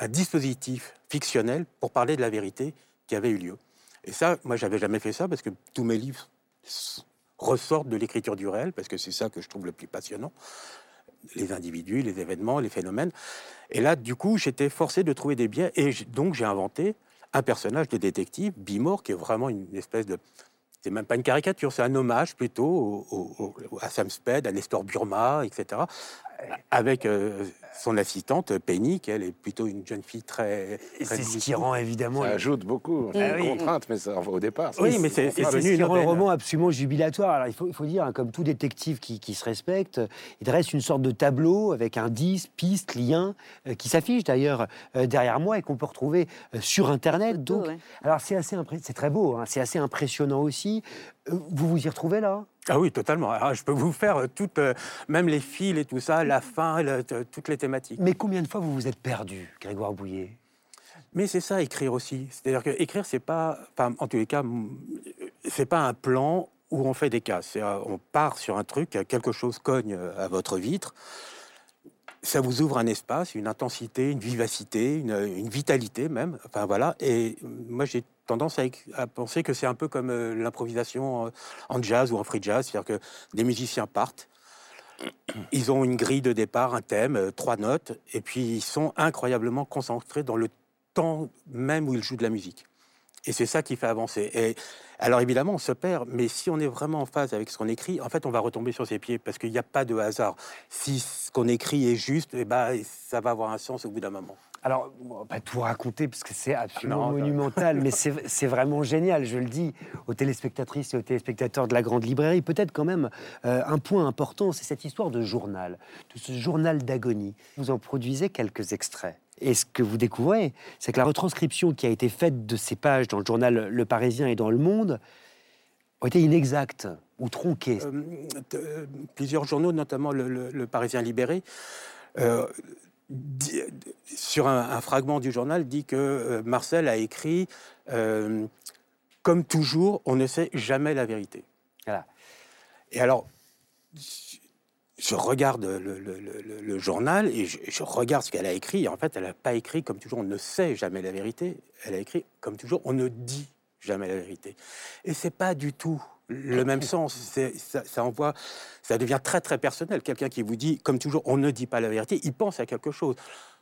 E: un dispositif fictionnel pour parler de la vérité qui avait eu lieu. Et ça, moi, j'avais jamais fait ça parce que tous mes livres ressortent de l'écriture du réel, parce que c'est ça que je trouve le plus passionnant les individus, les événements, les phénomènes. Et là, du coup, j'étais forcé de trouver des biais, et donc j'ai inventé un personnage de détective, Bimor, qui est vraiment une espèce de c'est même pas une caricature, c'est un hommage plutôt à Sam Spade, à Nestor Burma, etc avec euh, son assistante Penny, qui elle est plutôt une jeune fille très.
A: c'est ce qui rend évidemment.
D: Ça ajoute beaucoup. C'est ah une contrainte, mais ça, au départ.
A: Oui, mais c'est ce qui rend le roman absolument jubilatoire. Alors il faut, il faut dire, hein, comme tout détective qui, qui, se respecte, il dresse une sorte de tableau avec indices, pistes, liens, euh, qui s'affichent d'ailleurs euh, derrière moi et qu'on peut retrouver sur Internet. Donc, alors c'est assez c'est très beau, hein, c'est assez impressionnant aussi. vous vous y retrouvez là?
E: Ah oui, totalement. Ah, je peux vous faire euh, toutes, euh, même les fils et tout ça, la fin, toutes les thématiques.
A: Mais combien de fois vous vous êtes perdu, Grégoire Bouillet?
E: Mais c'est ça, écrire aussi. C'est-à-dire que écrire, c'est pas, enfin, en tous les cas, c'est pas un plan où on fait des cas. Euh, on part sur un truc, quelque chose cogne à votre vitre ça vous ouvre un espace, une intensité, une vivacité, une, vitalité même. Enfin voilà. Et moi j'ai tendance à, penser que c'est un peu comme euh, l'improvisation en jazz ou en free jazz, c'est-à-dire que des musiciens partent, ils ont une grille de départ, un thème, euh, trois notes, et puis ils sont incroyablement concentrés dans le temps même où ils jouent de la musique. Et c'est ça qui fait avancer. Et alors évidemment, on se perd, mais si on est vraiment en phase avec ce qu'on écrit, en fait, on va retomber sur ses pieds parce qu'il n'y a pas de hasard. Si ce qu'on écrit est juste, eh ben, ça va avoir un sens au bout d'un moment.
A: Alors, on va pas tout raconter parce que c'est absolument monumental, mais (laughs) c'est vraiment génial, je le dis aux téléspectatrices et aux téléspectateurs de la Grande Librairie. Peut-être quand même euh, un point important, c'est cette histoire de journal, de ce journal d'agonie. Vous en produisez quelques extraits. Et ce que vous découvrez, c'est que la retranscription qui a été faite de ces pages dans le journal Le Parisien et dans Le Monde a été inexacte ou tronquée. Euh,
E: euh, plusieurs journaux, notamment le, Parisien Libéré, euh, sur un, fragment du journal, dit que Marcel a écrit Comme toujours, on ne sait jamais la vérité. Voilà. Et alors, je regarde le, journal et je, regarde ce qu'elle a écrit. Et en fait, elle n'a pas écrit comme toujours, on ne sait jamais la vérité. Elle a écrit comme toujours, on ne dit jamais la vérité. Et c'est pas du tout le même (laughs) sens. Ça, ça, envoie, ça devient très très personnel. Quelqu'un qui vous dit, comme toujours, on ne dit pas la vérité, il pense à quelque chose.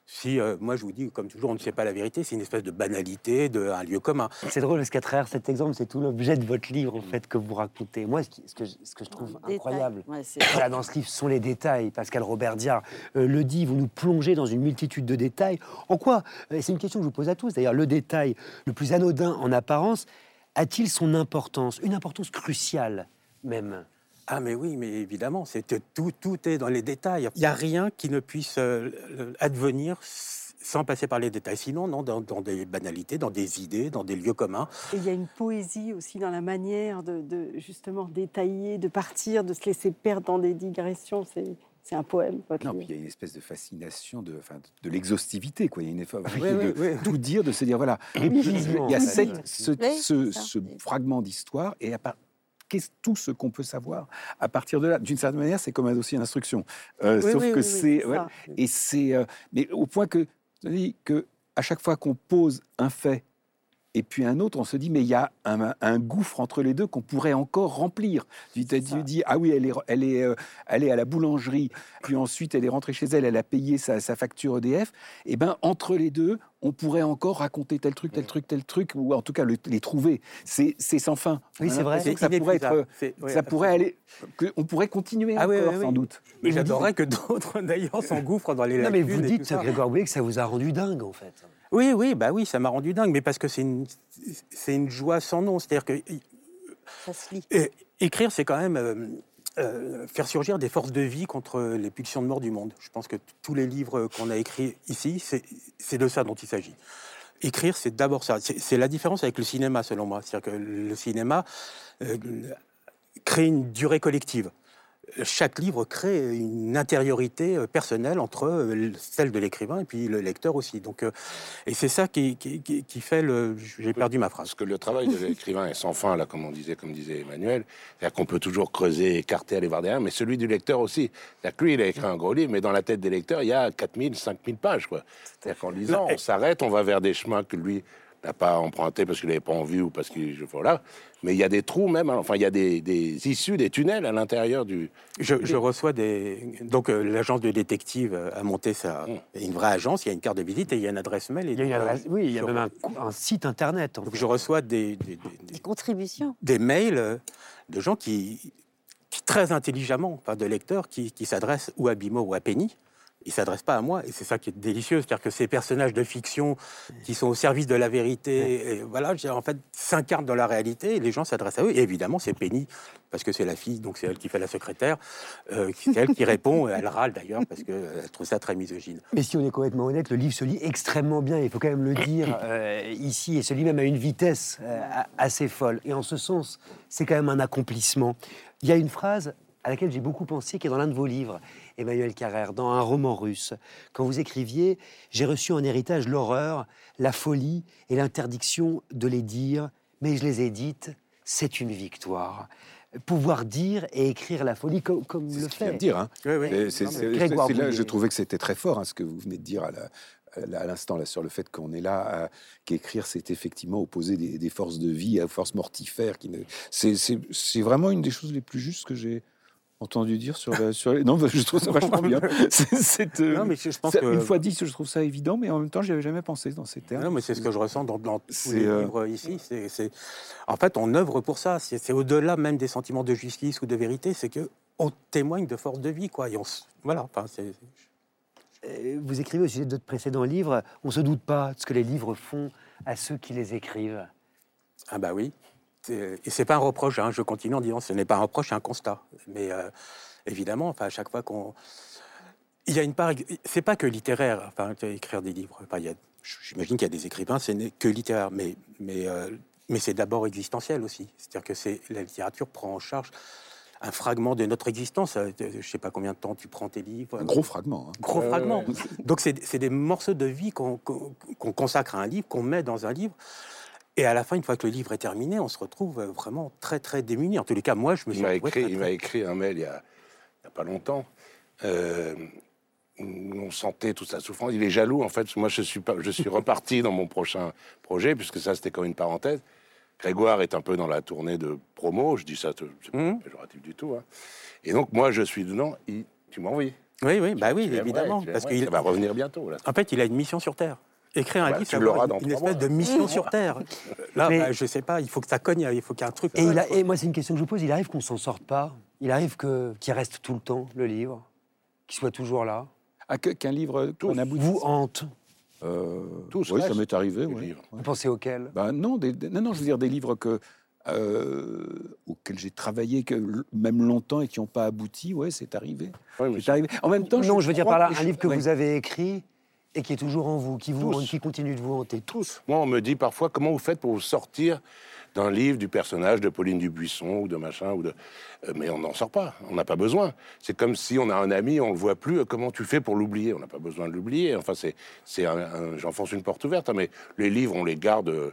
E: Si, euh, moi, je vous dis, comme toujours, on ne sait pas la vérité, c'est une espèce de banalité, de, un lieu commun.
A: C'est drôle, parce qu'à travers cet exemple, c'est tout l'objet de votre livre, en fait, que vous racontez. Moi, ce que, ce que je trouve incroyable dans ce livre, ce sont les détails. Pascal Robert Diard euh, le dit, vous nous plongez dans une multitude de détails. En quoi euh, C'est une question que je vous pose à tous. D'ailleurs, le détail le plus anodin en apparence a-t-il son importance Une importance cruciale, même?
E: Ah mais oui, mais évidemment, c'est tout, tout est dans les détails. Il n'y a rien qui ne puisse euh, advenir sans passer par les détails. Sinon, non, dans, des banalités, dans des idées, dans des lieux communs.
F: Et il y a une poésie aussi dans la manière de, justement détailler, de partir, de se laisser perdre dans des digressions. C'est un poème.
B: non, puis il y a une espèce de fascination de, enfin, de l'exhaustivité, quoi. Il y a une effort de tout dire, de se dire voilà. il y a cette, ce, ce, ce, fragment d'histoire et à part tout ce qu'on peut savoir à partir de là. D'une certaine manière, c'est comme un dossier d'instruction. Euh, sauf que c'est et c'est euh, mais au point que que à chaque fois qu'on pose un fait et puis un autre, on se dit, mais il y a un, gouffre entre les deux qu'on pourrait encore remplir. Tu dis, ah oui, elle est, elle, est, euh, elle est à la boulangerie, puis ensuite elle est rentrée chez elle, elle a payé sa, facture EDF. Et eh bien, entre les deux, on pourrait encore raconter tel truc, tel truc, tel truc, ou en tout cas les trouver. C'est sans fin.
A: Oui, c'est vrai.
B: Ça pourrait, être, ça pourrait aller, on pourrait continuer ah, encore, sans doute.
E: Mais j'adorerais que d'autres, (laughs) d'ailleurs, s'engouffrent dans les
A: Non, mais vous dites, Grégoire Boulet, que ça vous a rendu dingue, en fait.
E: Oui, oui, bah oui, ça m'a rendu dingue, mais parce que c'est une, c'est une joie sans nom. C'est-à-dire que
C: ça se lit.
E: écrire, c'est quand même euh, euh, faire surgir des forces de vie contre les pulsions de mort du monde. Je pense que tous les livres qu'on a écrits ici, c'est de ça dont il s'agit. Écrire, c'est d'abord ça. C'est la différence avec le cinéma, selon moi. C'est-à-dire que le cinéma euh, crée une durée collective chaque livre crée une intériorité euh, personnelle entre euh, celle de l'écrivain et puis le lecteur aussi. Donc, euh, et c'est ça qui, qui, fait le. J'ai perdu ma phrase.
D: Parce que le travail de l'écrivain est sans fin, là, comme on disait, comme disait Emmanuel. C'est-à-dire qu'on peut toujours creuser, écarter, aller voir derrière, mais celui du lecteur aussi. cest lui, il a écrit un gros livre, mais dans la tête des lecteurs, il y a 4000, 5000 pages, quoi. C'est-à-dire qu'en lisant, on s'arrête, on va vers des chemins que lui n'a pas emprunté parce qu'il n'avait pas envie ou parce qu'il voilà. Mais il y a des trous même. hein. Enfin, il y a des, des issues, des tunnels à l'intérieur du.
E: Je, je reçois des. Donc, euh, l'agence de détective euh, a monté sa. a une vraie agence, il y a une carte de visite et il y a une adresse mail. et
A: Il y a une adresse- oui, il y a même un, un site internet. en
E: Donc,
A: fait.
E: je reçois des, des- des-
C: Des contributions.
E: des mails euh, de gens qui, qui très intelligemment, enfin de lecteurs, qui, qui s'adressent ou à Bimo ou à Penny. Ils ne s'adressent pas à moi, et c'est ça qui est délicieux, c'est-à-dire que ces personnages de fiction qui sont au service de la vérité, et voilà, en fait, s'incarnent dans la réalité, et les gens s'adressent à eux. Et évidemment, c'est Penny, parce que c'est la fille, donc c'est elle qui fait la secrétaire, euh, c'est elle qui répond, elle râle d'ailleurs, parce qu'elle trouve ça très misogyne.
A: Mais si on est complètement honnête, le livre se lit extrêmement bien, il faut quand même le dire (coughs) euh, ici, et se lit même à une vitesse euh, assez folle. Et en ce sens, c'est quand même un accomplissement. Il y a une phrase à laquelle j'ai beaucoup pensé, qui est dans l'un de vos livres, Emmanuel Carrère, dans un roman russe. Quand vous écriviez J'ai reçu en héritage l'horreur, la folie et l'interdiction de les dire, mais je les ai dites, c'est une victoire. Pouvoir dire et écrire la folie comme, comme
B: C'est
A: le
B: ce
A: fait.
B: de dire. Hein.
E: Oui, oui.
B: C'est- c'est- c'est là, je trouvais que c'était très fort, hein, ce que vous venez de dire à la- l'instant là sur le fait qu'on est là, à- qu'écrire c'est effectivement opposer des, des forces de vie à forces mortifères. Qui ne... c'est, c'est- c'est vraiment une des choses les plus justes que j'ai entendu dire sur la, sur les- Non, je trouve ça vachement bien. (laughs) C'est, c'est, euh,
E: Non, mais je je pense que...
B: Une fois dit, je trouve ça évident, mais en même temps, j'y avais jamais pensé dans ces termes.
E: Non, mais c'est ce que je ressens dans, dans tous les
B: euh,
E: livres ici. C'est, c'est- En fait, on œuvre pour ça. C'est, c'est au-delà même des sentiments de justice ou de vérité. C'est que on témoigne de force de vie, quoi. Et on, s- voilà. Enfin, c'est,
A: Euh, Vous écrivez au sujet de votre précédent livre, on ne se doute pas de ce que les livres font à ceux qui les écrivent.
E: ah bah oui. C'est- Et c'est pas un reproche. hein. Je continue en disant, ce n'est pas un reproche, c'est un constat. Mais euh, évidemment, enfin, à chaque fois qu'on, il y a une part. C'est pas que littéraire. Enfin, écrire des livres. Enfin, il y a- J'imagine qu'il y a des écrivains, ce n'est que littéraire, mais mais euh, mais c'est d'abord existentiel aussi. C'est-à-dire que c'est la littérature prend en charge un fragment de notre existence. Euh, Je sais pas combien de temps tu prends tes livres.
B: Un gros fragment. hein.
E: Gros fragment.
D: ouais.
E: Donc c'est c'est des morceaux de vie qu'on qu'on- qu'on consacre à un livre, qu'on met dans un livre. Et à la fin, une fois que le livre est terminé, on se retrouve euh, vraiment très très démuni. En tous les cas, moi, je me
D: Il
E: suis retrouvé
D: écrit,
E: très,
D: il m'a écrit un mail il y a, il pas longtemps. euh, on sentait toute sa souffrance. Il est jaloux, en fait. Moi, je suis, pas, je suis (laughs) reparti dans mon prochain projet, puisque ça, c'était comme une parenthèse. Grégoire est un peu dans la tournée de promo. Je dis ça, c'est pas
E: Mhm.
D: péjoratif du tout. hein. Et donc, moi, je suis dedans. Il- tu envoyé.
E: Oui, oui, bah oui,
D: Tu
E: évidemment,
D: tu
E: parce qu'il
D: va revenir bientôt. Là.
E: En fait, il a une mission sur Terre. Écrire un
D: Bah,
E: livre,
D: tu l'auras dans
E: une, une espèce
D: mois.
E: de mission sur Terre. Là,
A: Mais-
E: bah, je sais pas, il faut que ça cogne, il faut qu'il y ait un truc.
A: Et, il a- et moi, c'est une question que je vous pose. Il arrive qu'on s'en sorte pas? Il arrive que qu'il reste tout le temps le livre, qu'il soit toujours là?
B: Ah, qu'un livre aboutisse.
A: Vous hante.
B: Euh,
D: Tous
B: oui, ça m'est arrivé. ouais.
A: Vous pensez auquel
B: Ben non, des- des- non, non, je veux dire des livres que, euh, auxquels j'ai travaillé que, même longtemps et qui n'ont pas abouti. Ouais, c'est arrivé. C'est arrivé. En même temps,
A: Non, je veux dire par là un livre que
B: ouais.
A: vous avez écrit et qui est toujours en vous, qui vous
D: Tous.
A: qui continue de vous hanter.
D: tous. Moi, on me dit parfois comment vous faites pour vous sortir d'un livre du personnage de Pauline Dubuisson ou de machin ou de. Euh, mais on n'en sort pas. On n'a pas besoin. C'est comme si on a un ami, on le voit plus. euh, Comment tu fais pour l'oublier? On n'a pas besoin de l'oublier. Enfin, c'est, c'est un, un- j'enfonce une porte ouverte. hein, mais les livres, on les garde.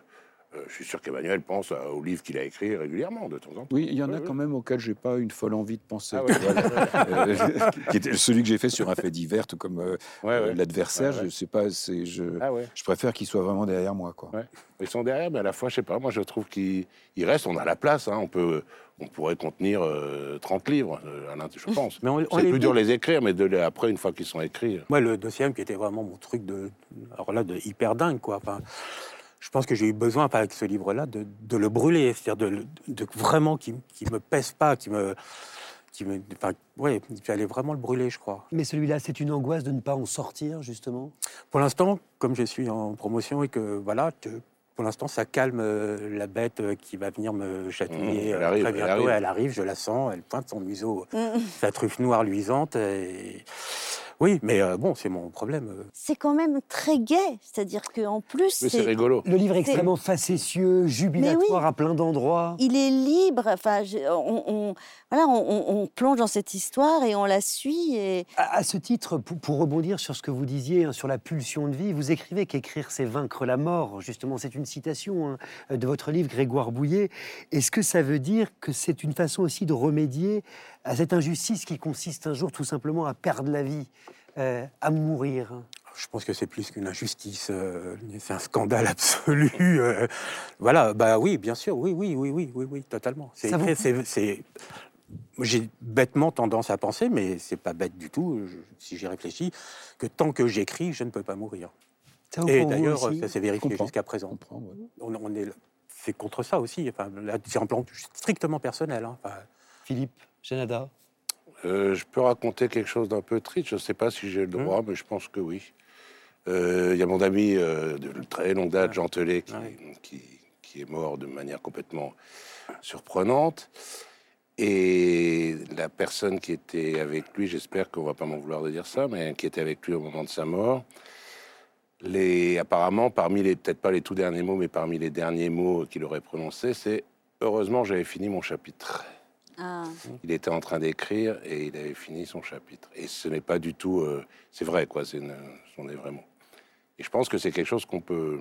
D: Euh, je suis sûr qu'Emmanuel pense aux livres qu'il a écrits régulièrement de temps en temps.
B: Oui, il y en a
D: Oui,
B: quand même auxquels j'ai pas une folle envie de penser.
D: Ah ouais. (laughs)
B: Euh, qui était celui que j'ai fait sur un fait divers, tout comme euh,
D: Ouais, ouais.
B: l'adversaire.
D: Ouais, ouais.
B: Je sais pas, je,
D: Ah ouais.
B: je préfère qu'il soit vraiment derrière moi, quoi.
D: Ouais. Ils sont derrière, mais à la fois, je sais pas, moi je trouve qu'ils ils restent, on a la place, hein, on, peut, on pourrait contenir euh, 30 livres, euh, je pense.
E: Mais on- on
D: C'est plus dur de les écrire, mais de les, après, une fois qu'ils sont écrits.
E: Moi, le deuxième qui était vraiment mon truc de, alors là, de hyper dingue, quoi. Enfin, je pense que j'ai eu besoin, avec ce livre-là, de, de le brûler, c'est-à-dire de, vraiment qui, qui me pèse pas, qui me, qui me, enfin, ouais, il fallait vraiment le brûler, je crois.
A: Mais celui-là, c'est une angoisse de ne pas en sortir, justement?
E: Pour l'instant, comme je suis en promotion et que voilà, que pour l'instant, ça calme euh, la bête euh, qui va venir me chatouiller
D: Mmh, elle
E: euh,
D: arrive,
E: très
D: elle
E: bientôt.
D: arrive.
E: Elle arrive, je la sens, elle pointe son museau,
C: Mm.
E: sa truffe noire luisante. Et... Oui, mais euh, bon, c'est mon problème. euh.
C: C'est quand même très gai, c'est-à-dire qu'en plus,
D: Mais c'est rigolo.
A: Le livre est extrêmement facétieux, jubilatoire à plein d'endroits.
C: il est libre. Enfin, je- on, on- voilà, on, on- on plonge dans cette histoire et on la suit. Et
A: À, à ce titre, pour, pour rebondir sur ce que vous disiez, hein, sur la pulsion de vie, vous écrivez qu'écrire, c'est vaincre la mort. Justement, c'est une citation hein, de votre livre, Grégoire Bouillet. Est-ce que ça veut dire que c'est une façon aussi de remédier à cette injustice qui consiste un jour tout simplement à perdre la vie, euh, à mourir
E: je pense que c'est plus qu'une injustice, euh, c'est un scandale absolu. (laughs) euh, voilà, bah oui, bien sûr, oui, oui, oui, oui, oui, oui, totalement. C'est, j'ai bêtement tendance à penser, mais c'est pas bête du tout, je- si j'y réfléchis, que tant que j'écris, je ne peux pas mourir. Et d'ailleurs, ça s'est vérifié jusqu'à présent.
B: comprends, ouais.
E: On, on est, c'est contre ça aussi. Enfin, c'est un plan strictement personnel. hein. Enfin,
A: Philippe, Janada
D: Euh, je peux raconter quelque chose d'un peu triste. Je ne sais pas si j'ai le droit, mais je pense que oui. Euh, Il y a mon ami euh, de très longue date, Jean Telet, qui,
E: Ouais.
D: qui, qui est mort de manière complètement surprenante. Et la personne qui était avec lui, j'espère qu'on va pas m'en vouloir de dire ça, mais qui était avec lui au moment de sa mort, les, apparemment, parmi les, peut-être pas les tout derniers mots, mais parmi les derniers mots qu'il aurait prononcés, c'est Heureusement, j'avais fini mon chapitre.
C: Ah,
D: Il était en train d'écrire et il avait fini son chapitre. Et ce n'est pas du tout. euh, c'est vrai, quoi. C'est une- ce sont des vrais mots. Et je pense que c'est quelque chose qu'on peut,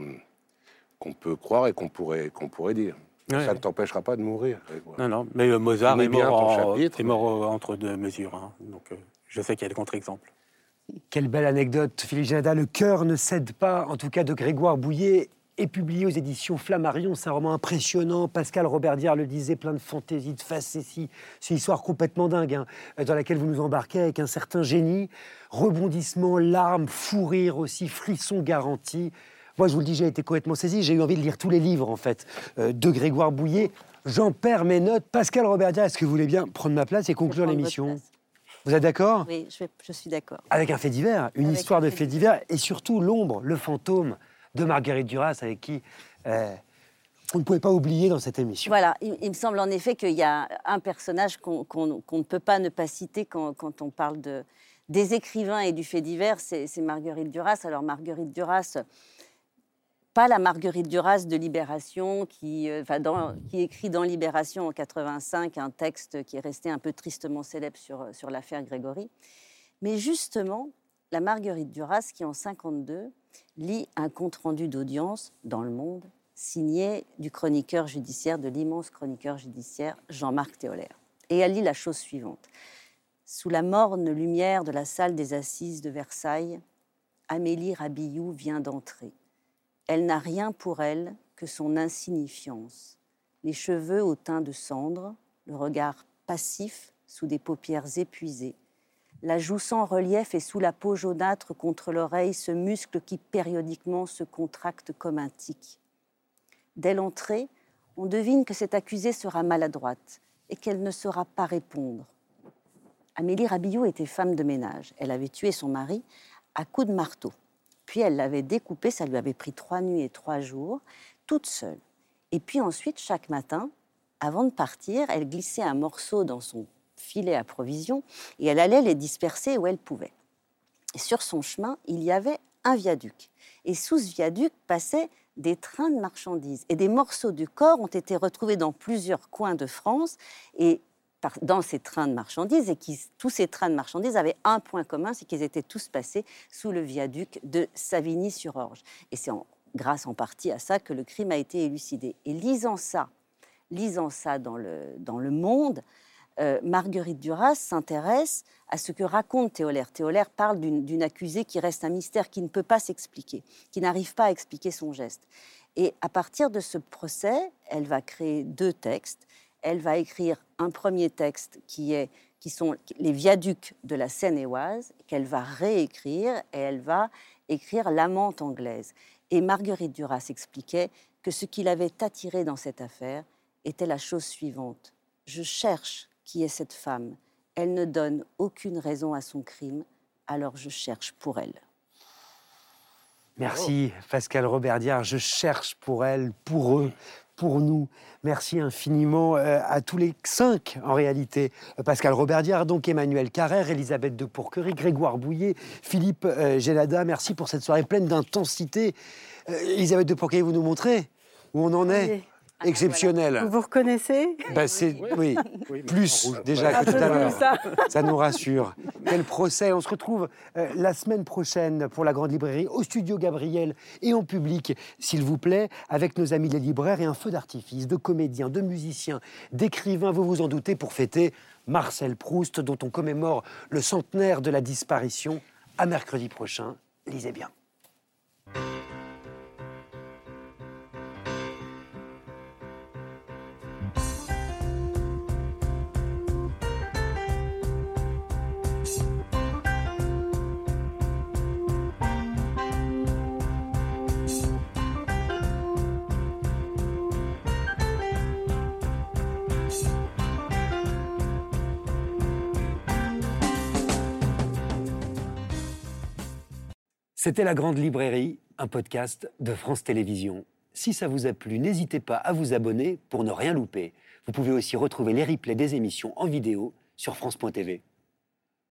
D: qu'on peut croire et qu'on pourrait, qu'on pourrait dire.
E: Ouais.
D: Ça ne t'empêchera pas de mourir. Grégoire.
E: non, non, mais euh, Mozart est
D: bien
E: mort,
D: ton
E: en-
D: chapitre,
E: est mort euh, entre deux mesures. hein. Donc, euh, je sais qu'il y a des contre-exemples.
A: Quelle belle anecdote, Philippe Janada. Le cœur ne cède pas, en tout cas de Grégoire Bouillet, est publié aux éditions Flammarion. C'est un roman impressionnant. Pascal Robert Diard le disait, plein de fantaisie, de facéties. C'est une histoire complètement dingue, hein, dans laquelle vous nous embarquez avec un certain génie. Rebondissement, larmes, fou rire aussi, frisson garanti. Moi, je vous le dis, j'ai été complètement saisi. J'ai eu envie de lire tous les livres, en fait, euh, de Grégoire Bouillet. J'en perds mes notes. Pascal Robert Diard, est-ce que vous voulez bien prendre ma place et conclure l'émission. Vous êtes d'accord?
C: Oui, je, vais- je suis d'accord.
A: avec un fait divers, une
C: Avec
A: histoire
C: un
A: de
C: fait
A: divers, et surtout l'ombre, le fantôme de Marguerite Duras, avec qui euh, on ne pouvait pas oublier dans cette émission.
C: Voilà, il, me semble en effet qu'il y a un personnage qu'on ne peut pas ne pas citer quand, on parle de, des écrivains et du fait divers, c'est Marguerite Duras. Alors Marguerite Duras, pas la Marguerite Duras de Libération, qui, euh, écrit dans Libération en 85 un texte qui est resté un peu tristement célèbre sur l'affaire Grégory, mais justement la Marguerite Duras qui en 52 lit un compte-rendu d'audience dans Le Monde signé du chroniqueur judiciaire, de l'immense chroniqueur judiciaire Jean-Marc Théolaire. Et elle lit la chose suivante. Sous la morne lumière de la salle des assises de Versailles, Amélie Rabillou vient d'entrer. Elle n'a rien pour elle que son insignifiance, les cheveux au teint de cendre, le regard passif sous des paupières épuisées, la joue sans relief et sous la peau jaunâtre contre l'oreille ce muscle qui périodiquement se contracte comme un tic. Dès l'entrée, on devine que cette accusée sera maladroite et qu'elle ne saura pas répondre. Amélie Rabillot était femme de ménage. Elle avait tué son mari à coups de marteau. Puis elle l'avait découpé, ça lui avait pris trois nuits et trois jours, toute seule. Et puis ensuite, chaque matin, avant de partir, elle glissait un morceau dans son filet à provisions et elle allait les disperser où elle pouvait. Sur son chemin, il y avait un viaduc. Et sous ce viaduc passaient des trains de marchandises. Et des morceaux du corps ont été retrouvés dans plusieurs coins de France et dans ces trains de marchandises. Et qui, tous ces trains de marchandises avaient un point commun, c'est qu'ils étaient tous passés sous le viaduc de Savigny-sur-Orge. Et c'est grâce en partie à ça que le crime a été élucidé. Et lisant ça, lisant ça dans le, dans le monde, euh, Marguerite Duras s'intéresse à ce que raconte Théolaire. Théolaire parle d'une accusée qui reste un mystère, qui ne peut pas s'expliquer, qui n'arrive pas à expliquer son geste. Et à partir de ce procès, elle va créer deux textes. Elle va écrire un premier texte qui, est, qui sont les viaducs de la Seine-et-Oise, qu'elle va réécrire, et elle va écrire l'amante anglaise. Et Marguerite Duras expliquait que ce qui l'avait attirée dans cette affaire était la chose suivante. Je cherche qui est cette femme. Elle ne donne aucune raison à son crime, alors je cherche pour elle.
A: Merci Pascal Robert Diard. Je cherche pour elle, pour eux, pour nous. Merci infiniment euh, à tous les cinq en réalité. Pascal Robert Diard, donc Emmanuel Carrère, Elisabeth de Pourquerie, Grégoire Bouillet, Philippe euh, Gélada. Merci pour cette soirée pleine d'intensité. Euh, Elisabeth de Pourquerie, vous nous montrez où on en est?
F: Oui.
A: Exceptionnel.
F: Vous vous reconnaissez
A: Bah, c'est oui, plus déjà que tout à l'heure.
F: ça.
A: Ça nous rassure. Quel procès. On se retrouve euh, la semaine prochaine pour la Grande Librairie au studio Gabriel et en public, s'il vous plaît, avec nos amis les libraires et un feu d'artifice de comédiens, de musiciens, d'écrivains, vous vous en doutez, pour fêter Marcel Proust, dont on commémore le centenaire de la disparition à mercredi prochain. lisez bien. C'était La Grande Librairie, un podcast de France Télévisions. Si ça vous a plu, n'hésitez pas à vous abonner pour ne rien louper. Vous pouvez aussi retrouver les replays des émissions en vidéo sur France.tv.